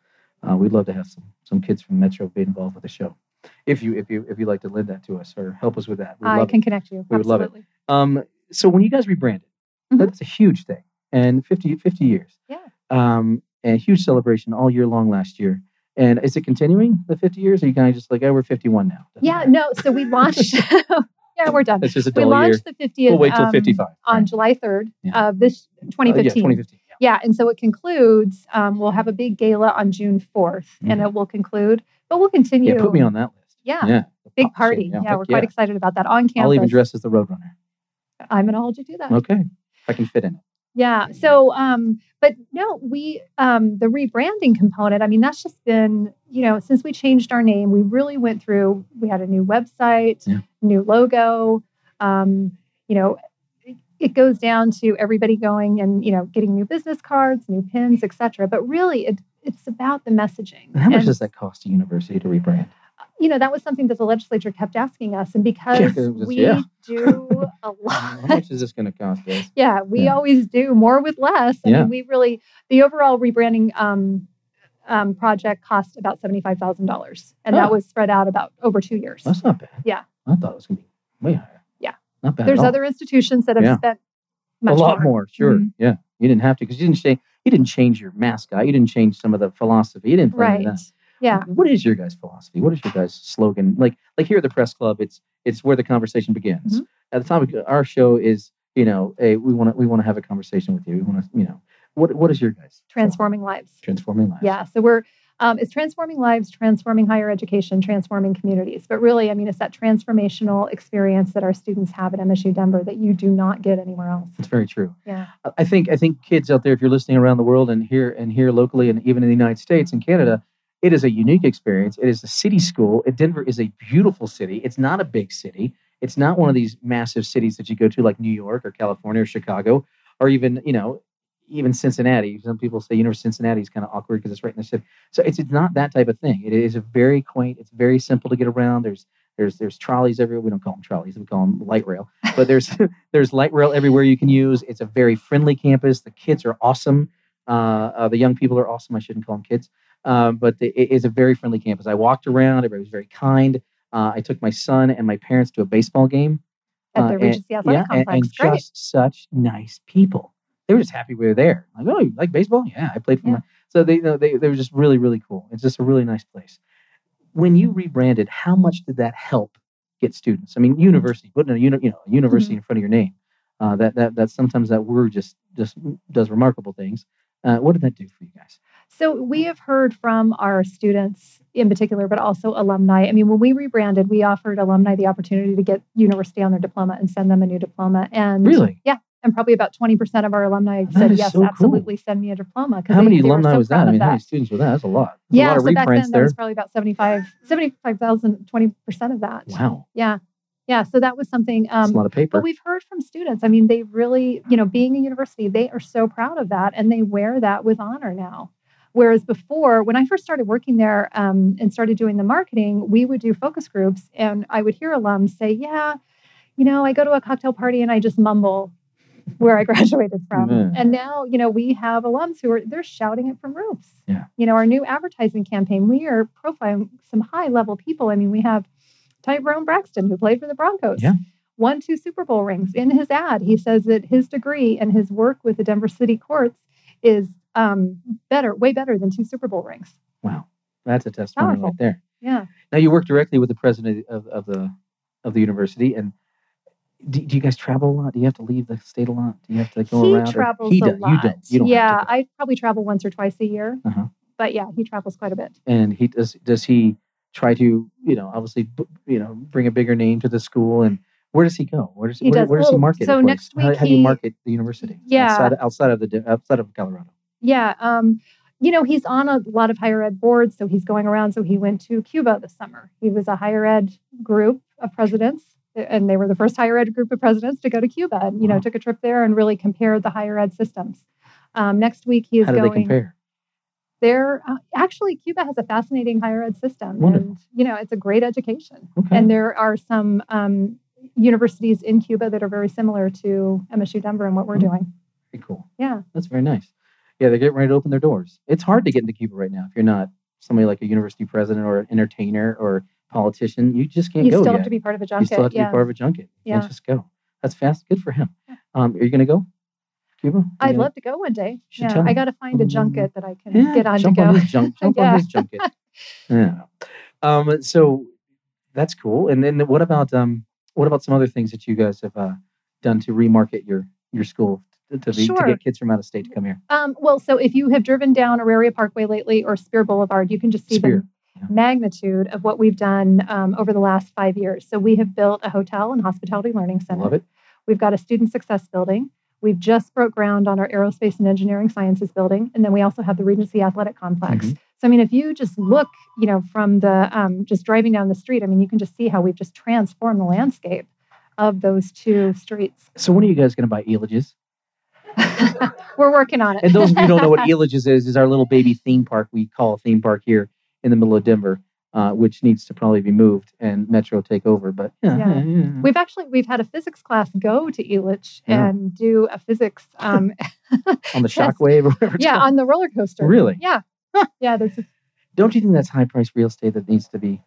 uh, we'd love to have some some kids from Metro be involved with the show. If you if you if you'd like to lend that to us or help us with that, we'd I can it. connect you. We would love it. Um, so when you guys rebranded, Mhm. that's a huge thing, and 50, 50 years. Yeah. Um, and a huge celebration all year long last year. And is it continuing the 50 years? Or are you kind of just like, oh, we're 51 now? Doesn't Yeah, matter. no. So we launched. yeah, we're done. It's just a We dull year. launched the 50th. We'll wait till um, 55. on? July 3rd Yeah. of this Uh, 2015. yeah, 2015. Yeah. Yeah, and so it concludes. Um, we'll have a big gala on June 4th, and Mhm. it will conclude. But we'll continue. Yeah, put me on that list. Yeah, Yeah. big party. scene, Yeah, we're quite excited about that on campus. I'll even dress as the Roadrunner. I'm going to hold you to that. Okay. If I can fit in it. Yeah. So, um, but no, we um, the rebranding component. I mean, that's just been you know since we changed our name, we really went through. We had a new website, Yeah. new logo. Um, you know, it- goes down to everybody going and you know getting new business cards, new pins, etc. But really, it it's about the messaging. And how much And, does that cost a university to rebrand? You know, that was something that the legislature kept asking us, and because it was- we yeah. do a lot. How much is this going to cost us? yeah, we Yeah. always do more with less. I Yeah. mean, we really the overall rebranding um, um, project cost about seventy five thousand dollars, and Oh. that was spread out about over two years. That's not bad. Yeah. I thought it was going to be way higher. Yeah. Not bad. There's other institutions that have Yeah. spent a lot more. Sure. Mhm. Yeah. You didn't have to because you didn't change. You didn't change your mascot. You didn't change some of the philosophy. You didn't right? that. Yeah, What is your guys' philosophy? What is your guys' slogan? Like like here at the press club, it's it's where the conversation begins. Mhm. At the topic of our show is, you know, hey, we want to we want to have a conversation with you. We want to, you know, what what is your guys' transforming lives. transforming lives? Yeah, so we're um, it's transforming lives, transforming higher education, transforming communities. But really, I mean, it's that transformational experience that our students have at MSU Denver that you do not get anywhere else. It's very true. Yeah. I- I think I think kids out there, if you're listening around the world and here and here locally and even in the United States and Canada, it is a unique experience. It is a city school. Denver is a beautiful city. It's not a big city. It's not one of these massive cities that you go to like New York or California or Chicago or even you know even Cincinnati. Some people say you know, Cincinnati is kind of awkward because it's right in the city. So it's, it's not that type of thing. It is a very quaint. It's very simple to get around. There's there's there's trolleys everywhere. We don't call them trolleys. We call them light rail. But there's there's light rail everywhere you can use. It's a very friendly campus. The kids are awesome. Uh, uh, the young people are awesome. I shouldn't call them kids, um, but the, it is a very friendly campus. I walked around. Everybody was very kind. Uh, I took my son and my parents to a baseball game. At Uh, the and- Regency Athletic yeah, Complex. and Great. just such nice people. They were just happy we were there. Like, oh, you like baseball? Yeah, I played for Yeah. my. So they, you know, they they were just really really cool. It's just a really nice place. When you rebranded, how much did that help get students? I mean, university putting a uni, you know a university in front of your name. Uh, that that that sometimes that word just just does remarkable things. Uh, what did that do for you guys? So we have heard from our students in particular, but also alumni. I mean, when we rebranded, we offered alumni the opportunity to get university on their diploma and send them a new diploma. And Really? yeah, and probably about twenty percent of our alumni That said yes, so cool. absolutely, send me a diploma. How many they were alumni so was that? I mean, how many students was that? That's a lot. That's yeah, a lot of so back then that there. was probably about 75, 75,000, 20% of that. wow, Yeah. Yeah. So that was something. that's Um, a lot of paper. but we've heard from students. I mean, they really, you know, being a university, they are so proud of that and they wear that with honor now. Whereas before, when I first started working there um, and started doing the marketing, we would do focus groups and I would hear alums say, Yeah, you know, I go to a cocktail party and I just mumble where I graduated from. Man. And now, you know, we have alums who are they're shouting it from roofs. Yeah. You know, our new advertising campaign, we are profiling some high level people. I mean, we have Tyrone Braxton, who played for the Broncos. Yeah. Won two Super Bowl rings. In his ad, he says that his degree and his work with the Denver City courts is um, better, way better than two Super Bowl rings. wow, that's a testimony Powerful. right there. Yeah. Now you work directly with the president of, of the of the university, and do, do you guys travel a lot? Do you have to leave the state a lot? Do you have to go he around? or- travels he a does. lot. You don't. You don't yeah, have to go. I probably travel once or twice a year. Uh-huh. But yeah, he travels quite a bit. and he does. Does he try to, you know, obviously, you know, bring a bigger name to the school? And where does he go? Where does He where, does. where does he market? so next how, week how do you market the university? Yeah. outside, outside of the outside of Colorado. Yeah. Um, you know, he's on a lot of higher ed boards, so he's going around. So he went to Cuba this summer. He was a higher ed group of presidents, and they were the first higher ed group of presidents to go to Cuba, and you know, took a trip there and really compared the higher ed systems. Um, next week he is How do going. they compare? There, uh, actually, Cuba has a fascinating higher ed system, Wonderful. and you know, it's a great education. Okay. And there are some um, universities in Cuba that are very similar to MSU Denver and what we're Mhm. doing. Very cool. Yeah. That's very nice. Yeah, they're getting ready to open their doors. It's hard to get into Cuba right now if you're not somebody like a university president or an entertainer or politician. You just can't You go still yet. have to be part of a junket. you still have to yeah. be part of a junket. You Yeah. can't just go. That's fast. Good for him. Um, are you going to go, Cuba? I'd gonna- love to go one day. Yeah, I got to find a Um, junket that I can Yeah, get on jump to go. on his junk. Jump Yeah. on his junket. Yeah. Um. So that's cool. And then what about um? What about some other things that you guys have uh, done to remarket your your school to, be, to get kids from out of state to come here? Um, well, so if you have driven down Auraria Parkway lately or Speer Boulevard, you can just see Speer, the yeah. magnitude of what we've done um, over the last five years. So we have built a hotel and hospitality learning center. love it. We've got a student success building. We've just broke ground on our aerospace and engineering sciences building, and then we also have the Regency Athletic Complex. Mm-hmm. So I mean, if you just look, you know, from the um, just driving down the street, I mean, you can just see how we've just transformed the landscape of those two streets. So when are you guys going to buy Elitch's? We're working on it. And those of you who don't know what Elitch's is, is our little baby theme park we call a theme park here in the middle of Denver, uh, which needs to probably be moved and Metro take over. But yeah, Yeah. yeah. We've actually we've had a physics class go to Elitch Yeah. and do a physics um on the shockwave or whatever. yeah called. on the roller coaster. Really? Yeah. Yeah, there's a, Don't you think that's high priced real estate that needs to be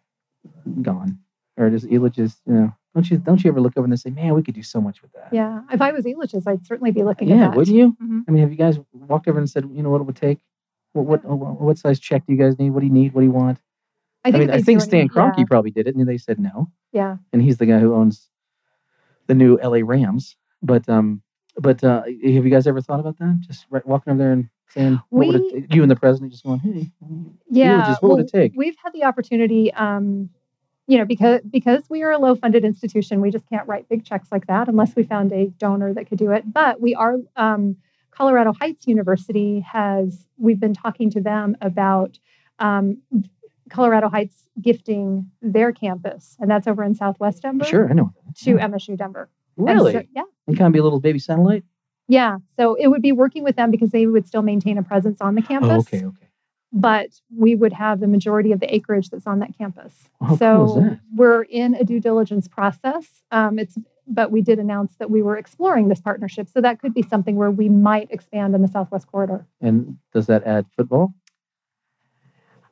gone, or does Elitch's? You know, don't you don't you ever look over and say, man, we could do so much with that? yeah. If I was Elitch's, I'd certainly be looking Yeah, at that. wouldn't you? Mhm. I mean, have you guys walked over and said, you know, what it would take? What what what, what size check do you guys need? What do you need? What do you want? I I, think mean, I think Stan Kroenke probably did it, and they said no. Yeah, yeah. and he's the guy who owns the new LA Rams. But um, but uh, have you guys ever thought about that? Just right, walking over there and saying, what would We- it, you and the president just going, hey, Yeah. just what would it take? We've had the opportunity, um, you know, because because we are a low funded institution, we just can't write big checks like that unless we found a donor that could do it. But we are um, Colorado Heights University has we've been talking to them about um, Colorado Heights gifting their campus, and that's over in Southwest Denver sure, I know. to MSU Denver. Really? so- yeah. and kind of be a little baby satellite. Yeah. So it would be working with them because they would still maintain a presence on the campus. Oh, okay, okay. But we would have the majority of the acreage that's on that campus. How so cool that? we're in a due diligence process. Um, it's but we did announce that we were exploring this partnership, so that could be something where we might expand in the Southwest corridor. And does that add football?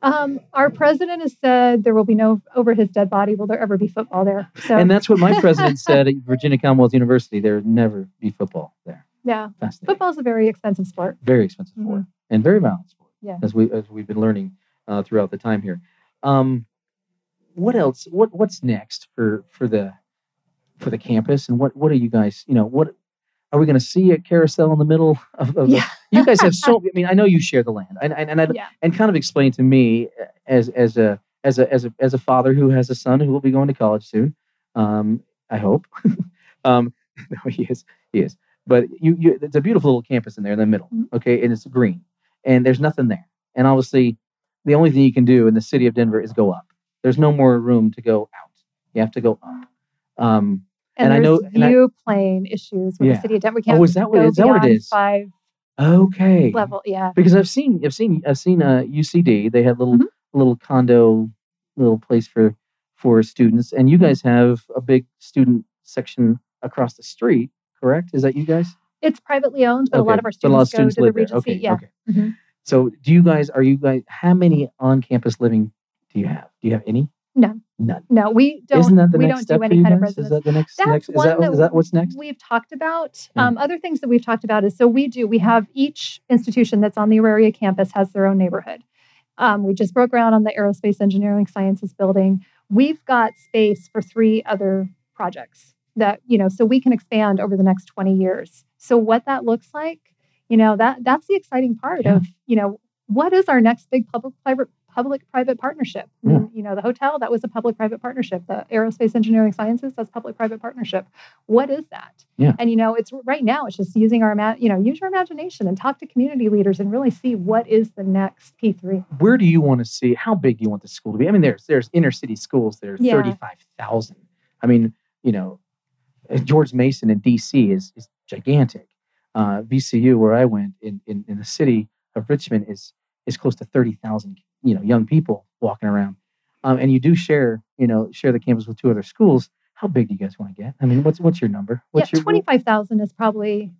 Um, our president has said there will be no over his dead body will there ever be football there. So And that's what my president said at Virginia Commonwealth University. There would never be football there. yeah, football is a very expensive sport. very expensive sport and very violent sport. Yeah. as we as we've been learning uh, throughout the time here. Um, what else? What what's next for for the for the campus? And what what are you guys? You know, what are we going to see a carousel in the middle of? of the- you guys have so. I mean, I know you share the land, and and and, I, Yeah. and kind of explain to me uh, as as a as a as a as a father who has a son who will be going to college soon. Um, I hope. um, no, he is. He is. But you, you, it's a beautiful little campus in there in the middle. Mhm. Okay, and it's green, and there's nothing there. And obviously, the only thing you can do in the city of Denver is go up. There's no more room to go out. You have to go up. Um, And, And I know- and I- plane issues with Yeah. the city of Denver. We can't oh, is that what is that what it is? Five Okay. level. Yeah. Because I've seen I've seen I've seen uh, UCD. They have little Mhm. little condo little place for for students, and you guys have a big student section across the street. Correct? Is that you guys? It's privately owned, but a lot of our of students, go to the. Regency. Okay, yeah. okay. Mhm. So, do you guys? Are you guys? How many on-campus living do you have? Do you have any? None. None. No, we don't. Isn't that the we next don't step do any kind of guys? Is residence. that the next? That's next is that, that is that what's next? We've talked about Yeah. um, other things that we've talked about is so we do we have each institution that's on the Auraria campus has their own neighborhood. Um, we just broke ground on the Aerospace Engineering Sciences building. We've got space for three other projects. that you know so we can expand over the next 20 years so what that looks like you know that that's the exciting part Yeah. of you know what is our next big public private public private partnership Yeah. you know the hotel that was a public private partnership the aerospace engineering sciences that's public private partnership what is that Yeah. and you know it's right now it's just using our you know use your imagination and talk to community leaders and really see what is the next p3 Where do you want to see? How big you want the school to be? I mean, there's there's inner city schools that are Yeah. thirty five thousand. I mean, you know, George Mason in D.C. is is gigantic. Uh, VCU, where I went in, in in the city of Richmond, is is close to thirty thousand. You know, young people walking around, um, and you do share you know share the campus with two other schools. How big do you guys want to get? I mean, what's what's your number? What's yeah 25000 is probably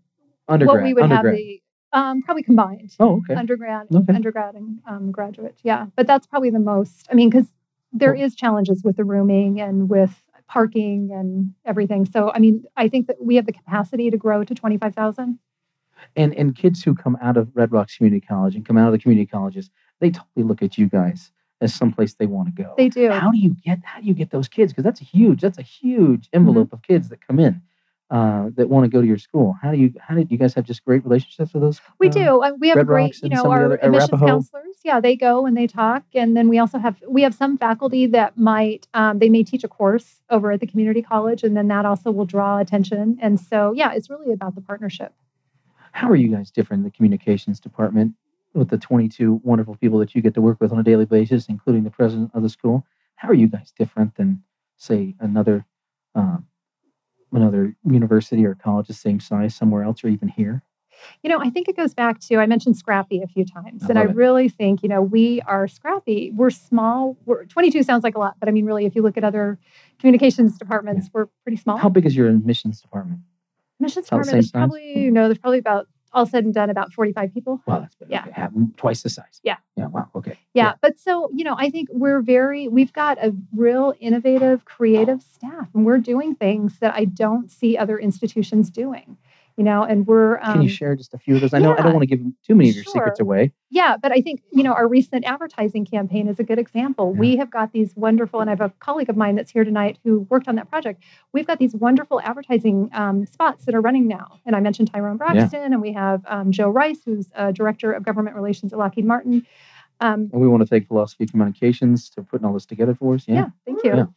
undergrad? what we would undergrad. have the um, probably combined oh, okay. undergrad Okay. undergrad and um, graduate yeah but that's probably the most i mean because there is challenges with the rooming and with parking and everything. So i mean i think that we have the capacity to grow to 25000 and and kids who come out of Red Rocks Community College and come out of the community colleges, they totally look at you guys as someplace they want to go. they do. How do you get how do you get those kids? Because that's a huge that's a huge envelope mm-hmm. of kids that come in uh, that want to go to your school. How do you how did you guys have just great relationships with those? we uh, do uh, we have a Red great Rocks you know some of the our other- admissions Arapahoe? counselors yeah they go and they talk and then we also have we have some faculty that might um, they may teach a course over at the community college and then that also will draw attention and so yeah it's really about the partnership How are you guys different in the communications department with the 22 wonderful people that you get to work with on a daily basis, including the president of the school? How are you guys different than, say, another um, another university or college the same size somewhere else, or even here? You know, I think it goes back to I mentioned scrappy a few times, I and I it. really think you know we are scrappy. We're small. We're 22 sounds like a lot, but I mean, really, if you look at other communications departments, we're pretty small. How big is your admissions department? Missions about department is probably you know there's probably about all said and done about 45 people. Wow, that's. Yeah. Okay, half, twice the size. Yeah. Yeah. Wow. Okay. Yeah, but so you know, I think we're very we've got a real innovative, creative staff, and we're doing things that I don't see other institutions doing. You know, and we're um, Can you share just a few of those? I know I don't want to give too many of your secrets away. Yeah, but I think, you know, our recent advertising campaign is a good example. Yeah. We have got these wonderful, and I have a colleague of mine that's here tonight who worked on that project. We've got these wonderful advertising um, spots that are running now. And I mentioned Tyrone Braxton, and we have um, Joe Rice, who's uh, Director of Government Relations at Lockheed Martin. Um, And we want to thank Philosophy Communications for putting all this together for us. yeah. Yeah. thank you.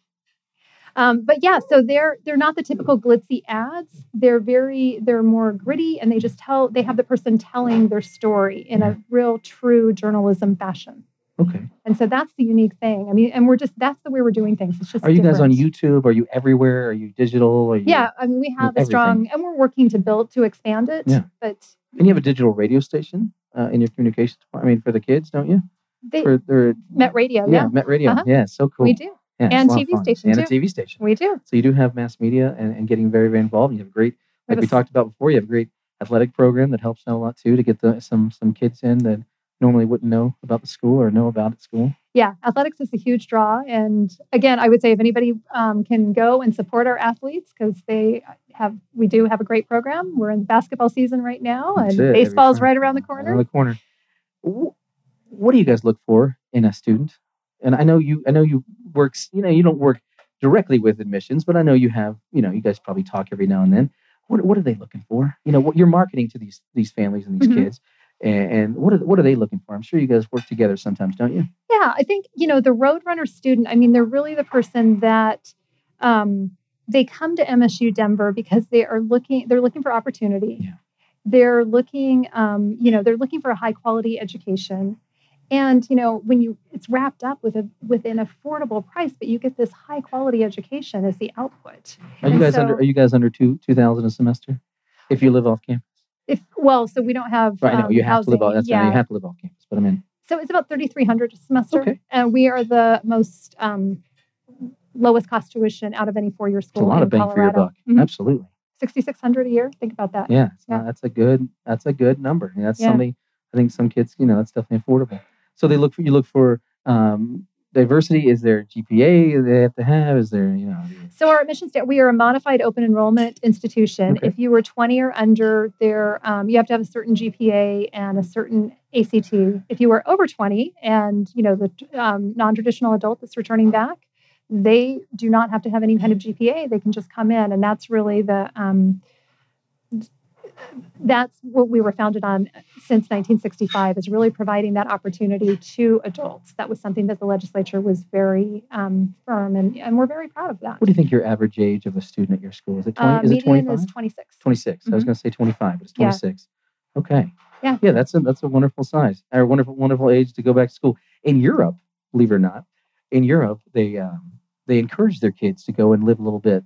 Um, but yeah, so they're they're not the typical glitzy ads. They're very they're more gritty, and they just tell they have the person telling their story in a real true journalism fashion. Okay. And so that's the unique thing. I mean, and we're just that's the way we're doing things. It's just Are you guys on. YouTube? Are you everywhere? Are you digital? Are you, Yeah, I mean, we have a strong, and we're working to build to expand it. Yeah. But And you have a digital radio station uh, in your communications department. I mean, for the kids, don't you? they For their Met Radio, yeah, yeah, Met Radio. Uh-huh. Yeah, so cool. we do, Yeah, And a lot of TV station, and a. TV station. we do. So you do have mass media and, and getting very very involved. You have a great, like we s- talked about before. You have a great athletic program that helps out a lot too to get the some some kids in that normally wouldn't know about the school or know about at school. Yeah, athletics is a huge draw, and again, I would say if anybody um, can go and support our athletes because they have, we do have a great program. We're in basketball season right now, That's and it, every baseball's right around the corner. Around the corner. What do you guys look for in a student? And I know you. I know you works. You know, you don't work directly with admissions, but I know you have. You know, you guys probably talk every now and then. What What are they looking for? You know, what you're marketing to these these families and these Mhm. kids, and, and what are what are they looking for? I'm sure you guys work together sometimes, don't you? Yeah, I think you know the Roadrunner student. I mean, they're really the person that um, they come to MSU Denver because they are looking. They're looking for opportunity. Yeah. They're looking. Um, you know, they're looking for a high quality education. And you know, when you it's wrapped up with a with an affordable price, but you get this high quality education as the output. Are you And guys under Are you guys under two two thousand a semester? If you live off campus, If well, so we don't have. right? Um, you have to live off. That's yeah. right. You have to live off campus. But I mean, So it's about thirty three hundred a semester, Okay. and we are the most um, lowest cost tuition out of any four year school it's a lot in of bang for your Colorado. buck. Mhm. Absolutely. 6600 a year think about that Yeah, Yeah. not- that's a good that's a good number. That's Yeah. something I think some kids, you know, that's definitely affordable. So they look for you look for um, diversity. Is there GPA they have to have? Is there you know? so our admissions we are a modified open enrollment institution Okay. if you were 20 or under there um, you have to have a certain gpa and a certain act if you were over 20 and you know the um, non-traditional adult that's returning back they do not have to have any kind of GPA. They can just come in, and that's really the um, that's what we were founded on since 1965 is really providing that opportunity to adults. That was something that the legislature was very um, firm, and, and we're very proud of that. What do you think your average age of a student at your school is? It twenty? Uh, is it median twenty is five? 26. 26. I was Mhm. going to say 25, but it's Yeah. 26. Okay. Yeah. Yeah, that's a that's a wonderful size or wonderful wonderful age to go back to school. In Europe, believe it or not, in Europe they um, they encourage their kids to go and live a little bit.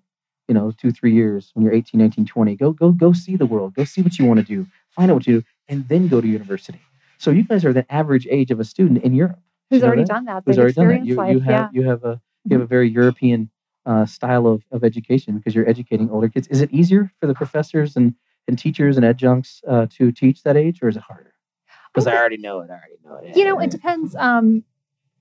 You know, two three years when you're 18, 19, 20. Go go go see the world. Go see what you want to do. Find out what you do, and then go to university. So you guys are the average age of a student in Europe. Who's you know already that? done that? Who's already done that? You life. you have yeah. you have a you have a very European uh, style of, of education because you're educating older kids. Is it easier for the professors and, and teachers and adjuncts uh, to teach that age, or is it harder? Because I think- already know it. I already know it. you know, it depends. Um,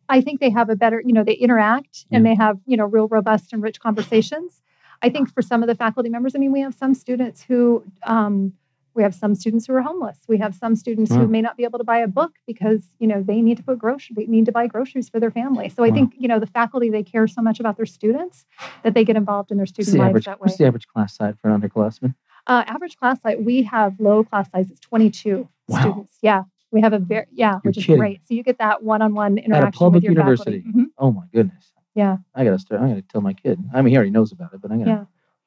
I think they have a better, you know, they interact and they have, you know, real robust and rich conversations. I think for some of the faculty members, I mean, we have some students who, um, we have some students who are homeless. We have some students Wow. who may not be able to buy a book because, you know, they need to put grocery, they need to buy groceries for their family. So I Wow. think, you know, the faculty, they care so much about their students that they get involved in their student lives average? that way. What's the average class size for an underclassman? Uh, average class size, we have low class size. It's 22 Wow. students. Yeah. We have a very, yeah, which is kidding. great. So you get that one on one interaction public with your university. Mhm. Oh my goodness! Yeah. I gotta start. I gotta tell my kid. I mean, he already knows about it, but I'm gonna. Yeah.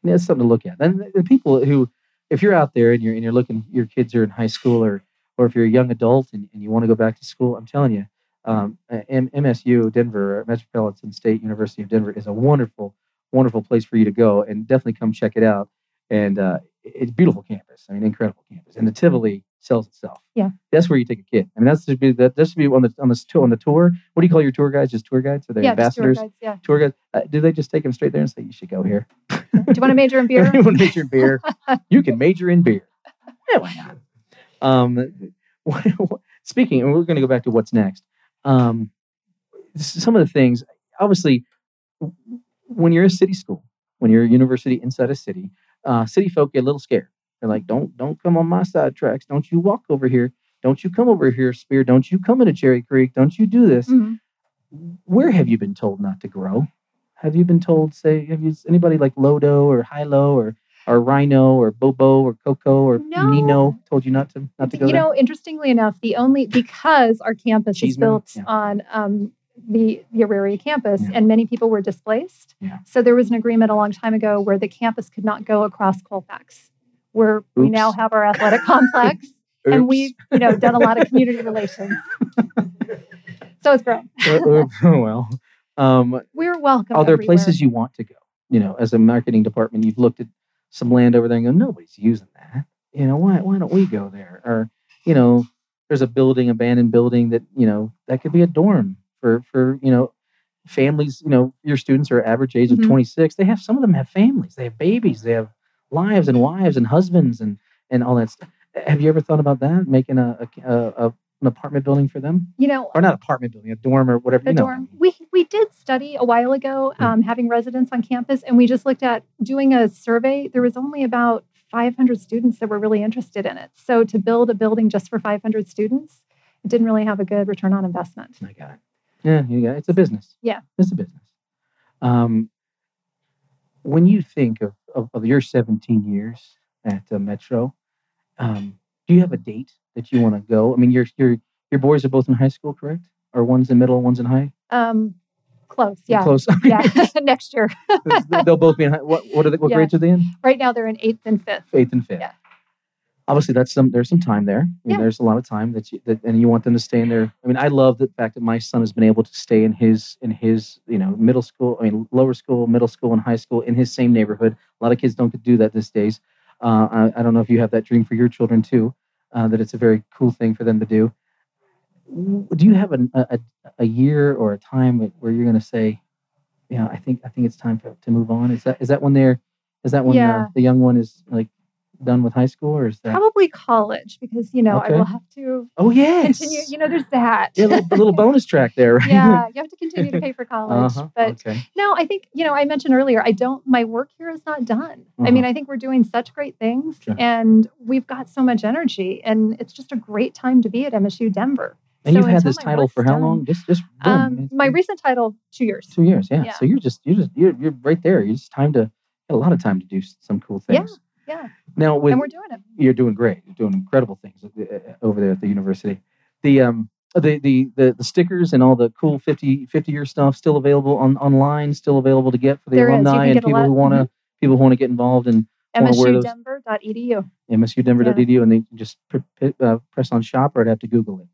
Yeah, it's something to look at. And the- the people who, if you're out there and you're and you're looking, your kids are in high school or or if you're a young adult and, and you want to go back to school, I'm telling you, um, M- MSU Denver Metropolitan State University of Denver is a wonderful, wonderful place for you to go and definitely come check it out. And uh, it's a beautiful campus. I mean, incredible campus. And the Tivoli sells itself. Yeah. that's where you take a kid. I mean, that's to be that. That should be on the on the tour on the tour. What do you call your tour guides? Just tour guides? Are they Yeah, just tour ambassadors? guides, yeah. Tour guides? Uh, do they just take them straight there and say you should go here? Do you want to major in beer? Everyone major in beer. you can major in beer. Yeah, why not? Um, what, what- speaking, and we're going to go back to what's next. Um, some of the things, obviously, when you're a city school, when you're a university inside a city, uh, city folk get a little scared. They're like, "Don't, don't come on my side tracks. Don't you walk over here. Don't you come over here, Speer. Don't you come into Cherry Creek. Don't you do this." Mhm. Where have you been told not to grow? Have you been told, say, have you anybody like Lodo or Hilo or or Rhino or Bobo or Coco or No. Nino told you not to not to go you there? know, interestingly enough, the only because our campus is built yeah. on um, the the Auraria campus, Yeah. and many people were displaced. Yeah. So there was an agreement a long time ago where the campus could not go across Colfax, where we now have our athletic complex, and we've you know done a lot of community relations. so it's grown. Uh, uh, well, um, We're welcome. are there everywhere. places you want to go? You know, as a marketing department, you've looked at some land over there and go, nobody's using that. You know, why why don't we go there? Or you know, there's a building, abandoned building that you know that could be a dorm for for you know families. You know, your students are average age of Mhm. 26. They have some of them have families. They have babies. They have lives and wives and husbands and and all that stuff. Have you ever thought about that? Making a, a, a, a an apartment building for them, You know, or not apartment building, a dorm or whatever. the you know. dorm. We we did study a while ago Yeah. um, having residents on campus, and we just looked at doing a survey. There was only about 500 students that were really interested in it. So to build a building just for 500 students, it didn't really have a good return on investment. I got it. Yeah, you got it. It's a business. Yeah. It's a business. Um, when you think of, of, of your 17 years at uh, Metro, um, do you have a date that you want to go? I mean, your your your boys are both in high school, correct? Or one's in middle, one's in high. Um, close, yeah, Close. yeah. Next year. They'll both be in high. What what are the, what Yeah. grades are they in? Right now, they're in eighth and fifth. Eighth and fifth. Yeah. Obviously, that's some. There's some time there. I mean, Yeah. There's a lot of time that you that, and you want them to stay in there. I mean, I love the fact that my son has been able to stay in his in his you know middle school. I mean, lower school, middle school, and high school in his same neighborhood. A lot of kids don't get to do that these days. Uh, I, I don't know if you have that dream for your children too. Uh, that it's a very cool thing for them to do. Do you have a a, a year or a time where you're going to say, yeah, I think I think it's time for, to move on? Is that is that when they're is that when Yeah. uh, the young one is like done with high school or is that? Probably college because you know I will have to Oh yes. continue. You know, there's that. yeah, a little, a little bonus track there, right? yeah, you have to continue to pay for college. Uh-huh. But okay. No, I think, you know, I mentioned earlier, I don't, my work here is not done. I mean, I think we're doing such great things Sure. and we've got so much energy and it's just a great time to be at MSU Denver. And So you've had this title for how done- long? Just just Um, my recent title, two years. two years. Yeah. yeah. So you're just you're just you're, you're right there. You just time to a lot of time to do some cool things. yeah. Now with and we're doing it. you're doing great. You're doing incredible things uh, over there at the university. The um the the the, the stickers and all the cool 50 50 year stuff still available on online, still available to get for the There alumni and people who want to mhm. people who want to get involved in wanna wear those- MSUdenver.edu. msudenver.edu and they can just uh, press on shop or I'd have to Google it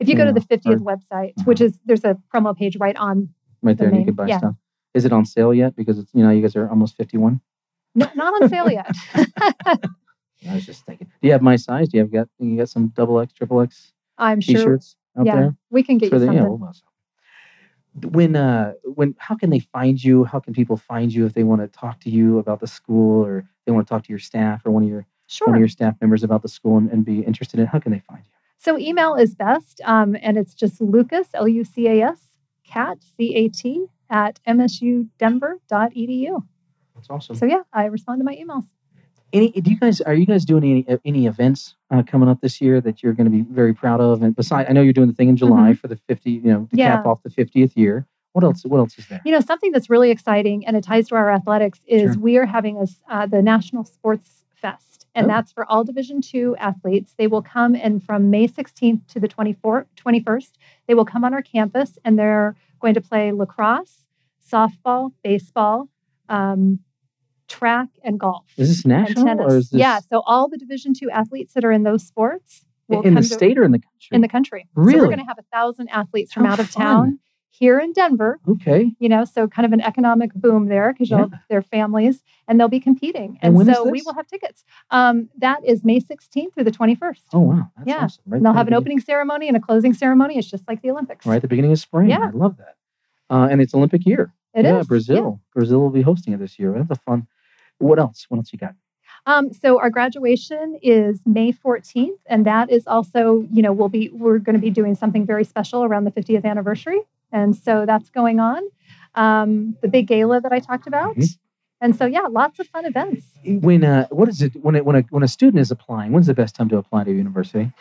If you go to the 50th or- website, uh-huh. which is there's a promo page right on, right The there and you main- can buy yeah. stuff. Is it on sale yet? Because it's you know you guys are almost 51. No, not on sale yet. I was just thinking. Do you have my size? Do you have got you got some double X, triple X I'm sure. t-shirts out yeah, there? we can get for you the something. when uh when how can they find you how can people find you if they want to talk to you about the school or they want to talk to your staff or one of your sure. one of your staff members about the school and, and be interested in how can they find you So email is best, um, and it's just Lucas L U C A S cat C A T at msudenver.edu. that's awesome So yeah, I respond to my emails. any do you guys are you guys doing any uh, any events uh, coming up this year that you're going to be very proud of and besides i know you're doing the thing in july for the 50 you know to cap Mm-hmm. Off the 50th year what else what else is there You know, something that's really exciting and it ties to our athletics is Sure. we are having a, s- uh, the National Sports Fest, and Oh. that's for all Division two athletes. They will come and from May 16th to the 24th, 21st, they will come on our campus and they're going to play lacrosse, softball, baseball, um, track, and golf. is this national or is this Yeah, so all the Division two athletes that are in those sports will in the to- state or in the country in the country. So Really? we're going to have a thousand athletes from How out of fun. town here in Denver. okay You know, so kind of an economic boom there because Yeah. their families and they'll be competing. And And, so we will have tickets. Um, that is May 16th through the 21st. oh wow that's Yeah. awesome right and they'll have an opening ceremony and a closing ceremony. It's just like the Olympics. right at the beginning of spring. Yeah. I love that. Uh, and it's Olympic year. It yeah, is, Brazil. Brazil will be hosting it this year. That's a fun. What else? What else you got? Um, so our graduation is May 14th, and that is also, you know, we'll be we're going to be doing something very special around the 50th anniversary, and so that's going on. Um, the big gala that I talked about, Mhm. and so yeah, lots of fun events. When uh, what is it? When it, when a when a student is applying, when's the best time to apply to a university?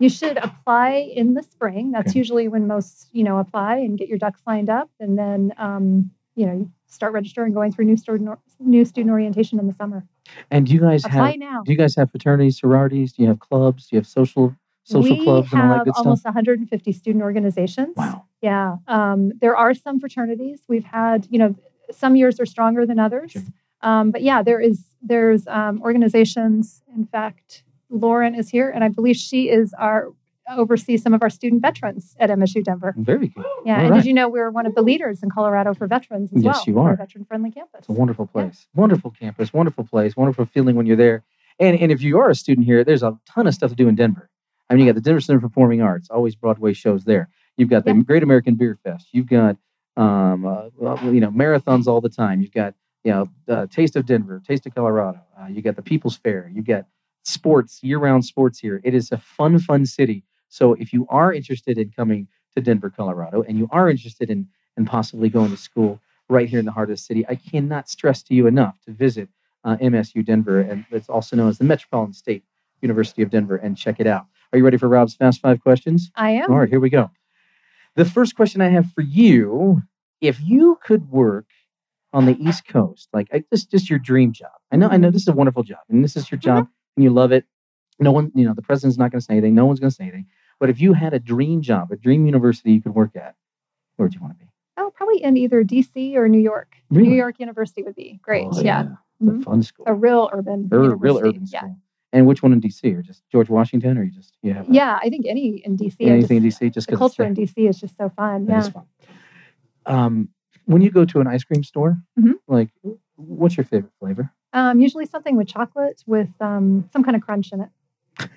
You should apply in the spring. That's Okay. usually when most, you know, apply and get your ducks lined up, and then, um, you know, start registering, going through new student or- new student orientation in the summer. And do you guys Apply have now. do you guys have fraternities, sororities? Do you have clubs? Do you have social social we clubs and all that have good almost 150 student organizations. Wow. Yeah. Um, there are some fraternities. We've had, you know, some years are stronger than others. Sure. Um, but yeah, there is there's um, organizations. In fact, Lauren is here, and I believe she is our oversees some of our student veterans at MSU Denver. Very good. Yeah, All and right. did you know we're one of the leaders in Colorado for veterans as Yes, well? you We're a veteran-friendly campus. It's a wonderful Yeah. place. Wonderful campus. Wonderful place. Wonderful feeling when you're there. And and if you are a student here, there's a ton of stuff to do in Denver. I mean, you got the Denver Center for Performing Arts, always Broadway shows there. You've got the Yeah. Great American Beer Fest. You've got um, uh, you know marathons all the time. You've got you know uh, Taste of Denver, Taste of Colorado. Uh, you got the People's Fair. You got sports, year-round sports here. It is a fun, fun city. So if you are interested in coming to Denver, Colorado, and you are interested in in possibly going to school right here in the heart of the city, I cannot stress to you enough to visit uh, MSU Denver, and it's also known as the Metropolitan State University of Denver, and check it out. Are you ready for Rob's Fast Five questions? I am. All right, here we go. The first question I have for you: If you could work on the East Coast, like I, just just your dream job. I know, I know, this is a wonderful job, and this is your job, and you love it. No one, you know, the president's not going to say anything. No one's going to say anything. But if you had a dream job, a dream university you could work at, where would you want to be? Oh, probably in either DC or New York. Really? New York University would be great. Oh, yeah. it's a Mhm. fun school. A real urban. Ur- real university. urban Yeah. And which one in DC? Or just George Washington? Or you just a- Yeah, I think any in DC. Anything just- in DC? Just the culture in DC is just so fun. Yeah. fun. Um, when you go to an ice cream store, Mhm. like what's your favorite flavor? Um, usually something with chocolate with um, some kind of crunch in it.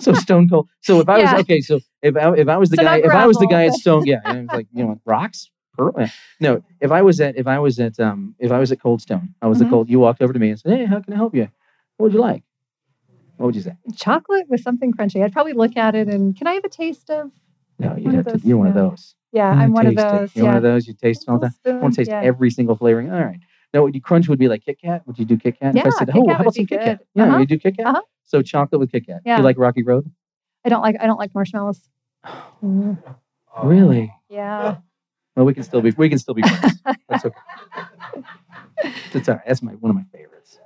so Stone Cold. So if I was okay, so if I, if I was the So guy, if I was the guy at Stone, yeah, it was like you know rocks. Pearl? No, if I was at if I was at um if I was at Cold Stone, I was Mhm. at Cold. You walked over to me and said, "Hey, how can I help you? What would you like? What would you say?" Chocolate with something crunchy. I'd probably look at it and can I have a taste of? No, you'd have to. You're one of those. Yeah, I'm one of those. You're yeah. one of those. You taste all the time. Little I want to taste yeah. every single flavoring. All right. Now, would you crunch would be like Kit Kat? Would you do Kit Kat? if I Yeah, said, Kit oh, how about some Kit Kat? Yeah, Uh-huh. you do Kit Kat? Uh-huh. So chocolate with Kit Kat. Do Yeah. you like Rocky Road? I don't like I don't like marshmallows. Mm, Really? Yeah. Well, we can still be we can still be friends. That's okay. That's all right. That's my one of my favorites.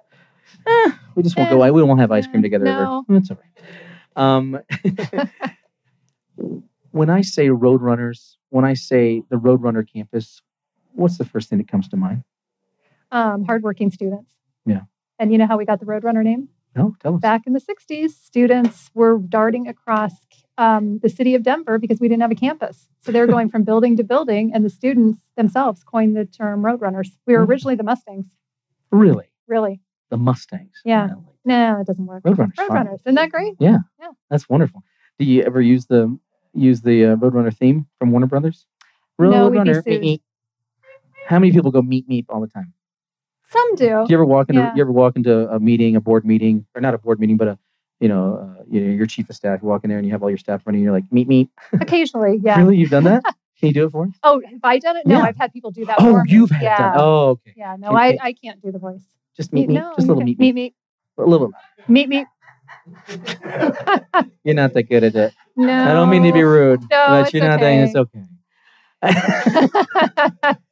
We just won't go. We won't have ice cream together no. ever. That's all right. Um, when I say Roadrunners, when I say the Roadrunner campus, what's the first thing that comes to mind? Um, hardworking students. Yeah. And you know how we got the Roadrunner name? No, tell us. Back in the 60s, students were darting across um, the city of Denver because we didn't have a campus. So they were going from building to building, and the students themselves coined the term Roadrunners. We were Mm. originally the Mustangs, Really, really. the Mustangs. Yeah. I No, it doesn't work. Roadrunners. Roadrunners. Isn't that great? Yeah. Yeah. That's wonderful. Do you ever use the use the uh, Roadrunner theme from Warner Brothers? No, Roadrunner, meep, How many people go meet meep all the time? Some do. Do you ever walk into Yeah. you ever walk into a meeting, a board meeting, or not a board meeting, but a you know, uh, you know, your chief of staff. You walk in there and you have all your staff running. You're like, meet me. Occasionally, yeah. Really, you've done that? Can you do it for us? Oh, have I done it? No, Yeah. I've had people do that. Oh, for you've had yeah. done. Oh, okay. Yeah, no, I, I can't do the voice. Just meet me. no, Just a little meet me. meet. me. A little. meet, meet. You're not that good at it. No, I don't mean to be rude, No, but you're not that. It's okay.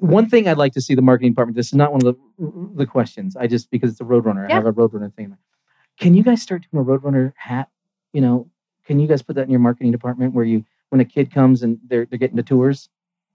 one thing I'd like to see the marketing department. This is not one of the the questions. I just because it's a Roadrunner. I have a Roadrunner thing. Can you guys start doing a Roadrunner hat? You know, can you guys put that in your marketing department where you when a kid comes and they're they're getting the tours?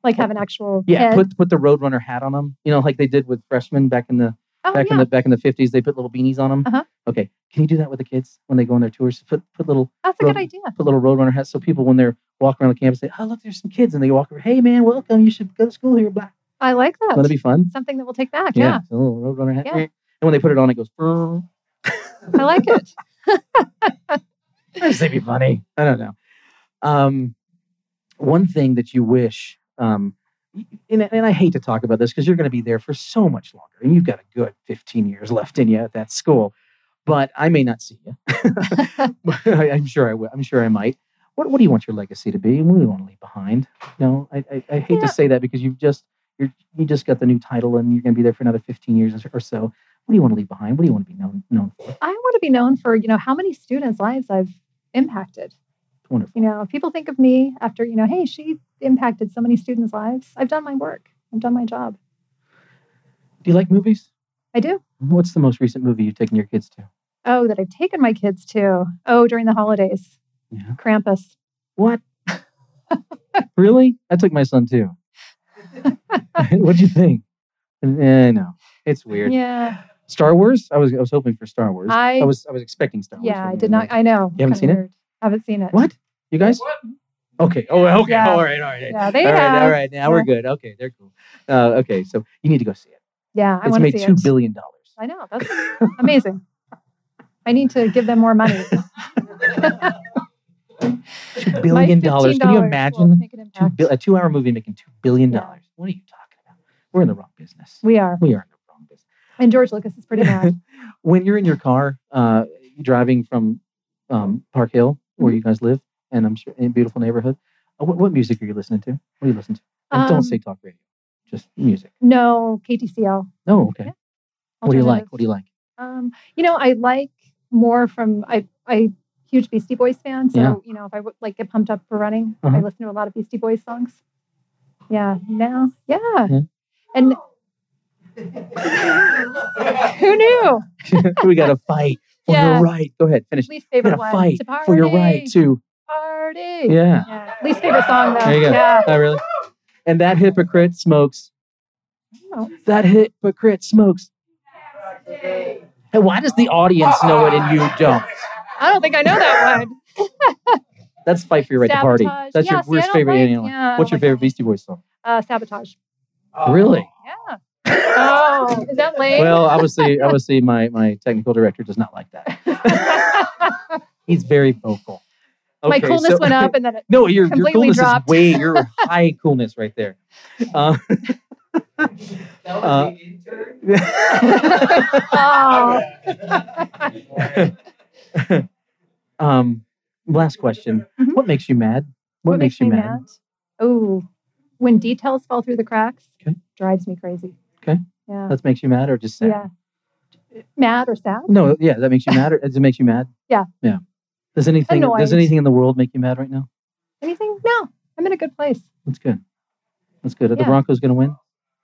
like have an actual Yeah, put put the Roadrunner hat on them. You know, like they did with freshmen back in the oh, back yeah. in the back in the fifties. They put little beanies on them. Uh-huh. Okay, can you do that with the kids when they go on their tours? Put put little That's a good idea. put little Roadrunner hats so people when they're walking around the campus say, "Oh, look, there's some kids," and they walk over, "Hey, man, welcome. You should go to school here." Blah. I like that. Wouldn't that be fun? Something that we'll take back. Yeah, a little Roadrunner hat. Yeah. And when they put it on, it goes. I like it. That'd be funny. I don't know. Um, one thing that you wish, um, and, and I hate to talk about this because you're going to be there for so much longer, and you've got a good 15 years left in you at that school. But I may not see you. I'm sure I will. I'm sure I might. What What do you want your legacy to be? What do you want to leave behind? You know, I I, I hate Yeah. to say that because you've just you're you just got the new title and you're going to be there for another 15 years or so. What do you want to leave behind? What do you want to be known known for? I want to be known for you know how many students' lives I've impacted. Wonderful. You know, people think of me after you know, hey, she impacted so many students' lives. I've done my work. I've done my job. Do you like movies? I do. What's the most recent movie you've taken your kids to? Oh, that I've taken my kids to. Oh, during the holidays. Yeah. Krampus. What? really? I took my son too. What'd you think? Eh, no, it's weird. Yeah. Star Wars? I was I was hoping for Star Wars. I- was I was expecting Star Wars. Yeah, I did you. not. I know. You haven't Kinda seen it? weird. Haven't seen it. What? You guys? Okay. Oh, okay. Yeah. all right. All right. Yeah, they all right. have. All right. Now we're good. Okay, they're cool. Uh, okay, so you need to go see it. Yeah, I it's want to made see two it. billion dollars. I know. That's amazing. I need to give them more money. $2 billion. Can you imagine make two impact. a two-hour movie making two billion Yeah. What are you talking about? We're in the wrong business. We are. We are in the wrong business. And George Lucas is pretty mad. when you're in your car, uh, driving from um, Park Hill, where Mm-hmm. you guys live, and I'm sure in a beautiful neighborhood, uh, what, what music are you listening to? What do you listen to? And don't Um, say talk radio, just music. No, KTCL. Oh, okay. yeah, What do you like? What do you like? Um, you know, I like more from I I huge Beastie Boys fan. So Yeah. you know, if I would like get pumped up for running, I Uh-huh. listen to a lot of Beastie Boys songs. Yeah. Now, yeah. Yeah. And who knew? we got to fight for Yeah. your right. Go ahead, finish. Least We favorite got to one. fight for your right to. party. Yeah. Yeah. Least favorite song though. There you go. Yeah. Oh, really? And that hypocrite smokes. Oh. That hypocrite smokes. Hey, why does the audience know it and you don't? I don't think I know that one. That's fight for your right to party. That's Yeah, your see, worst favorite. like- you yeah, What's your like favorite that. Beastie Boys song? Uh, sabotage. Really? Yeah. Oh, is that lame? Well, obviously, obviously, my my technical director does not like that. He's very vocal. My coolness so- went up, and then it, No, your your coolness dropped. is way your high coolness right there. Uh, uh, oh, um, last question: Mhm. What makes you mad? What, makes, you me mad? Oh, when details fall through the cracks, Okay. drives me crazy. Okay. Yeah. That makes you mad, or just sad? Yeah. Mad or sad? No, yeah, that makes you mad, or does it make you mad? Yeah. yeah. Does anything Annoyed. does anything in the world make you mad right now? Anything? No, I'm in a good place. That's good. That's good. Are the Broncos going to win?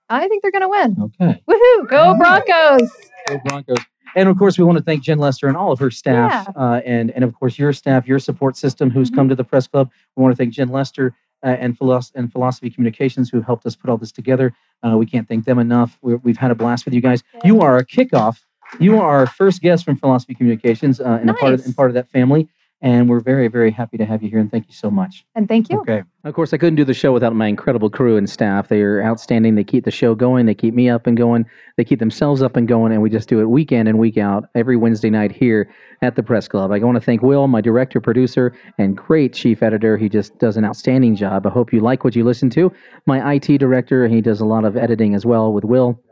I think they're going to win. Okay. Woohoo! Go Broncos! Go Broncos. And of course, we want to thank Jen Lester and all of her staff, uh, and and of course your staff, your support system, who's Mhm. come to the press club. We want to thank Jen Lester uh, and Philos- and Philosophy Communications, who helped us put all this together. Uh, we can't thank them enough. We're, we've had a blast with you guys. You are a kickoff. You are our first guest from Philosophy Communications, uh, and a part of and part of that family. And we're very very happy to have you here. And thank you so much. And thank you. Okay. Of course, I couldn't do the show without my incredible crew and staff. They are outstanding. They keep the show going. They keep me up and going. They keep themselves up and going. And we just do it week in and week out every Wednesday night here at the Press Club. I want to thank Will, my director, producer, and great chief editor. He just does an outstanding job. I hope you like what you listen to. My IT director, he does a lot of editing as well with Will.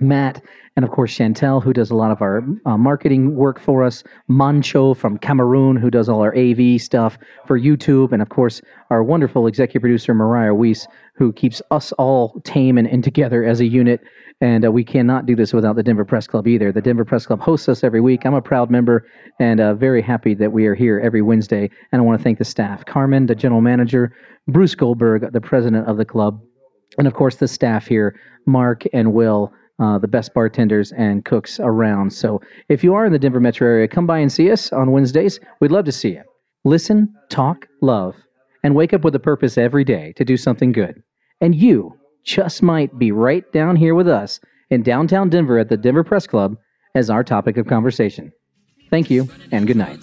Matt, and of course Chantel, who does a lot of our uh, marketing work for us. Mancho from Cameroon, who does all our AV stuff for YouTube, and of course our wonderful executive producer Mariah Weiss, who keeps us all tame and, and together as a unit. And uh, we cannot do this without the Denver Press Club either. The Denver Press Club hosts us every week. I'm a proud member and uh, very happy that we are here every Wednesday. And I want to thank the staff Carmen, the general manager, Bruce Goldberg, the president of the club, and of course the staff here, Mark and Will. Uh, the best bartenders and cooks around. So, if you are in the Denver metro area, come by and see us on Wednesdays. We'd love to see you. Listen, talk, love, and wake up with a purpose every day to do something good. And you just might be right down here with us in downtown Denver at the Denver Press Club as our topic of conversation. Thank you and good night.